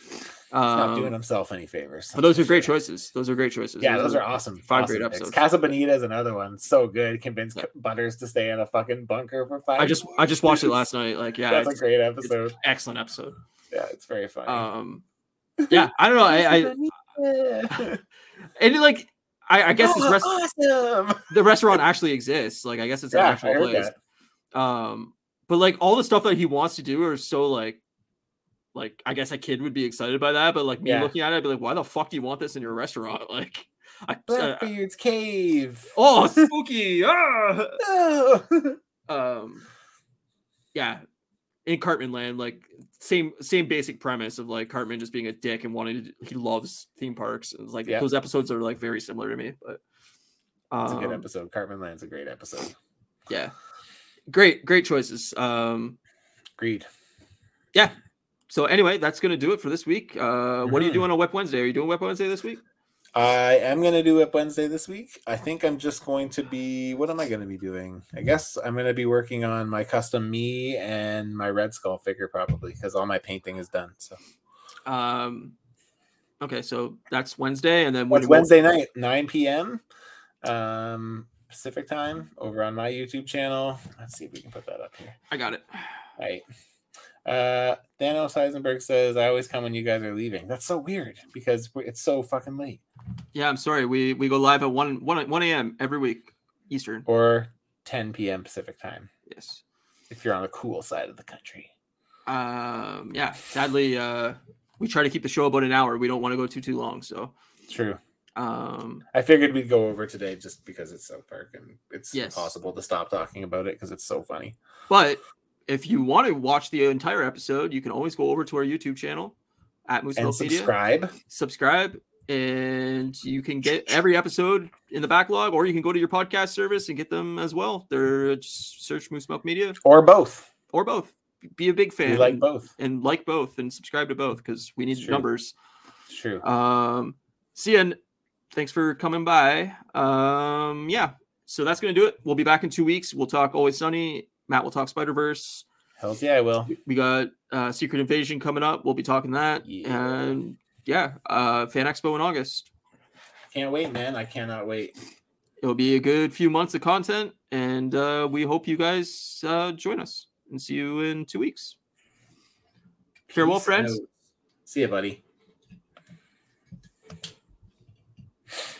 He's Um, not doing himself any favors. but those are great choices. Those are great choices. Yeah, those are awesome. five awesome great picks. episodes. Casa Bonita is another one. So good. Convince Yeah. Butters to stay in a fucking bunker for five. I just, I just watched it last night. Like, [LAUGHS] yeah, That's a great episode. excellent episode. Yeah, it's very funny. Um, yeah, I don't know. I, I [LAUGHS] [LAUGHS] And like, I, I guess rest, awesome. [LAUGHS] the restaurant actually exists. Like, I guess it's an Yeah, I actual place. that. Um, but like all the stuff that he wants to do are so like, like I guess a kid would be excited by that, but like me Yeah. looking at it, I'd be like, why the fuck do you want this in your restaurant? [LAUGHS] Like, I, uh, Blackbeard's cave. oh, spooky! ah! Oh. Um, yeah, in Cartman Land, like same same basic premise of like Cartman just being a dick and wanting to. He loves theme parks. It's like Yeah. those episodes are like very similar to me, but It's a good um, episode. Cartman Land's a great episode. yeah, great great choices. Um, Agreed. yeah. So anyway, that's gonna do it for this week. Uh, what are you Mhm. doing on Web Wednesday? Are you doing Web Wednesday this week? I am gonna do it Wednesday this week. I think I'm just going to be. What am I gonna be doing? I guess I'm gonna be working on my custom me and my Red Skull figure probably because all my painting is done. So Um, okay, so that's Wednesday, and then when- Wednesday night, 9 p.m. Um, Pacific time over on my YouTube channel. Let's see if we can put that up here. I got it. Right. Uh, Thanos Heisenberg says, I always come when you guys are leaving. That's so weird because it's so fucking late. Yeah, I'm sorry. We we go live at one one one a.m. every week Eastern. Or 10 p.m. Pacific time Yes. if you're on the cool side of the country. Um. Yeah. Sadly, uh, we try to keep the show about an hour. We don't want to go too too long. So, True. um, I figured we'd go over today just because it's South Park and it's Yes. impossible to stop talking about it because it's so funny. but if you want to watch the entire episode, you can always go over to our YouTube channel at Moose And Milk Media. subscribe. subscribe and you can get every episode in the backlog or you can go to your podcast service and get them as well they're just search moose milk media Or both. or both be a big fan We like and, both. and like both and subscribe to both because we need It's numbers It's true. um see ya thanks for coming by um yeah so that's gonna do it we'll be back in two weeks we'll talk always sunny matt will talk spider verse Hells yeah, I will. we got uh secret invasion coming up we'll be talking that Yeah. and yeah uh fan expo in august Can't wait, man. I cannot wait. it'll be a good few months of content and uh, we hope you guys uh, join us and see you in two weeks farewell Peace friends out. See ya, buddy.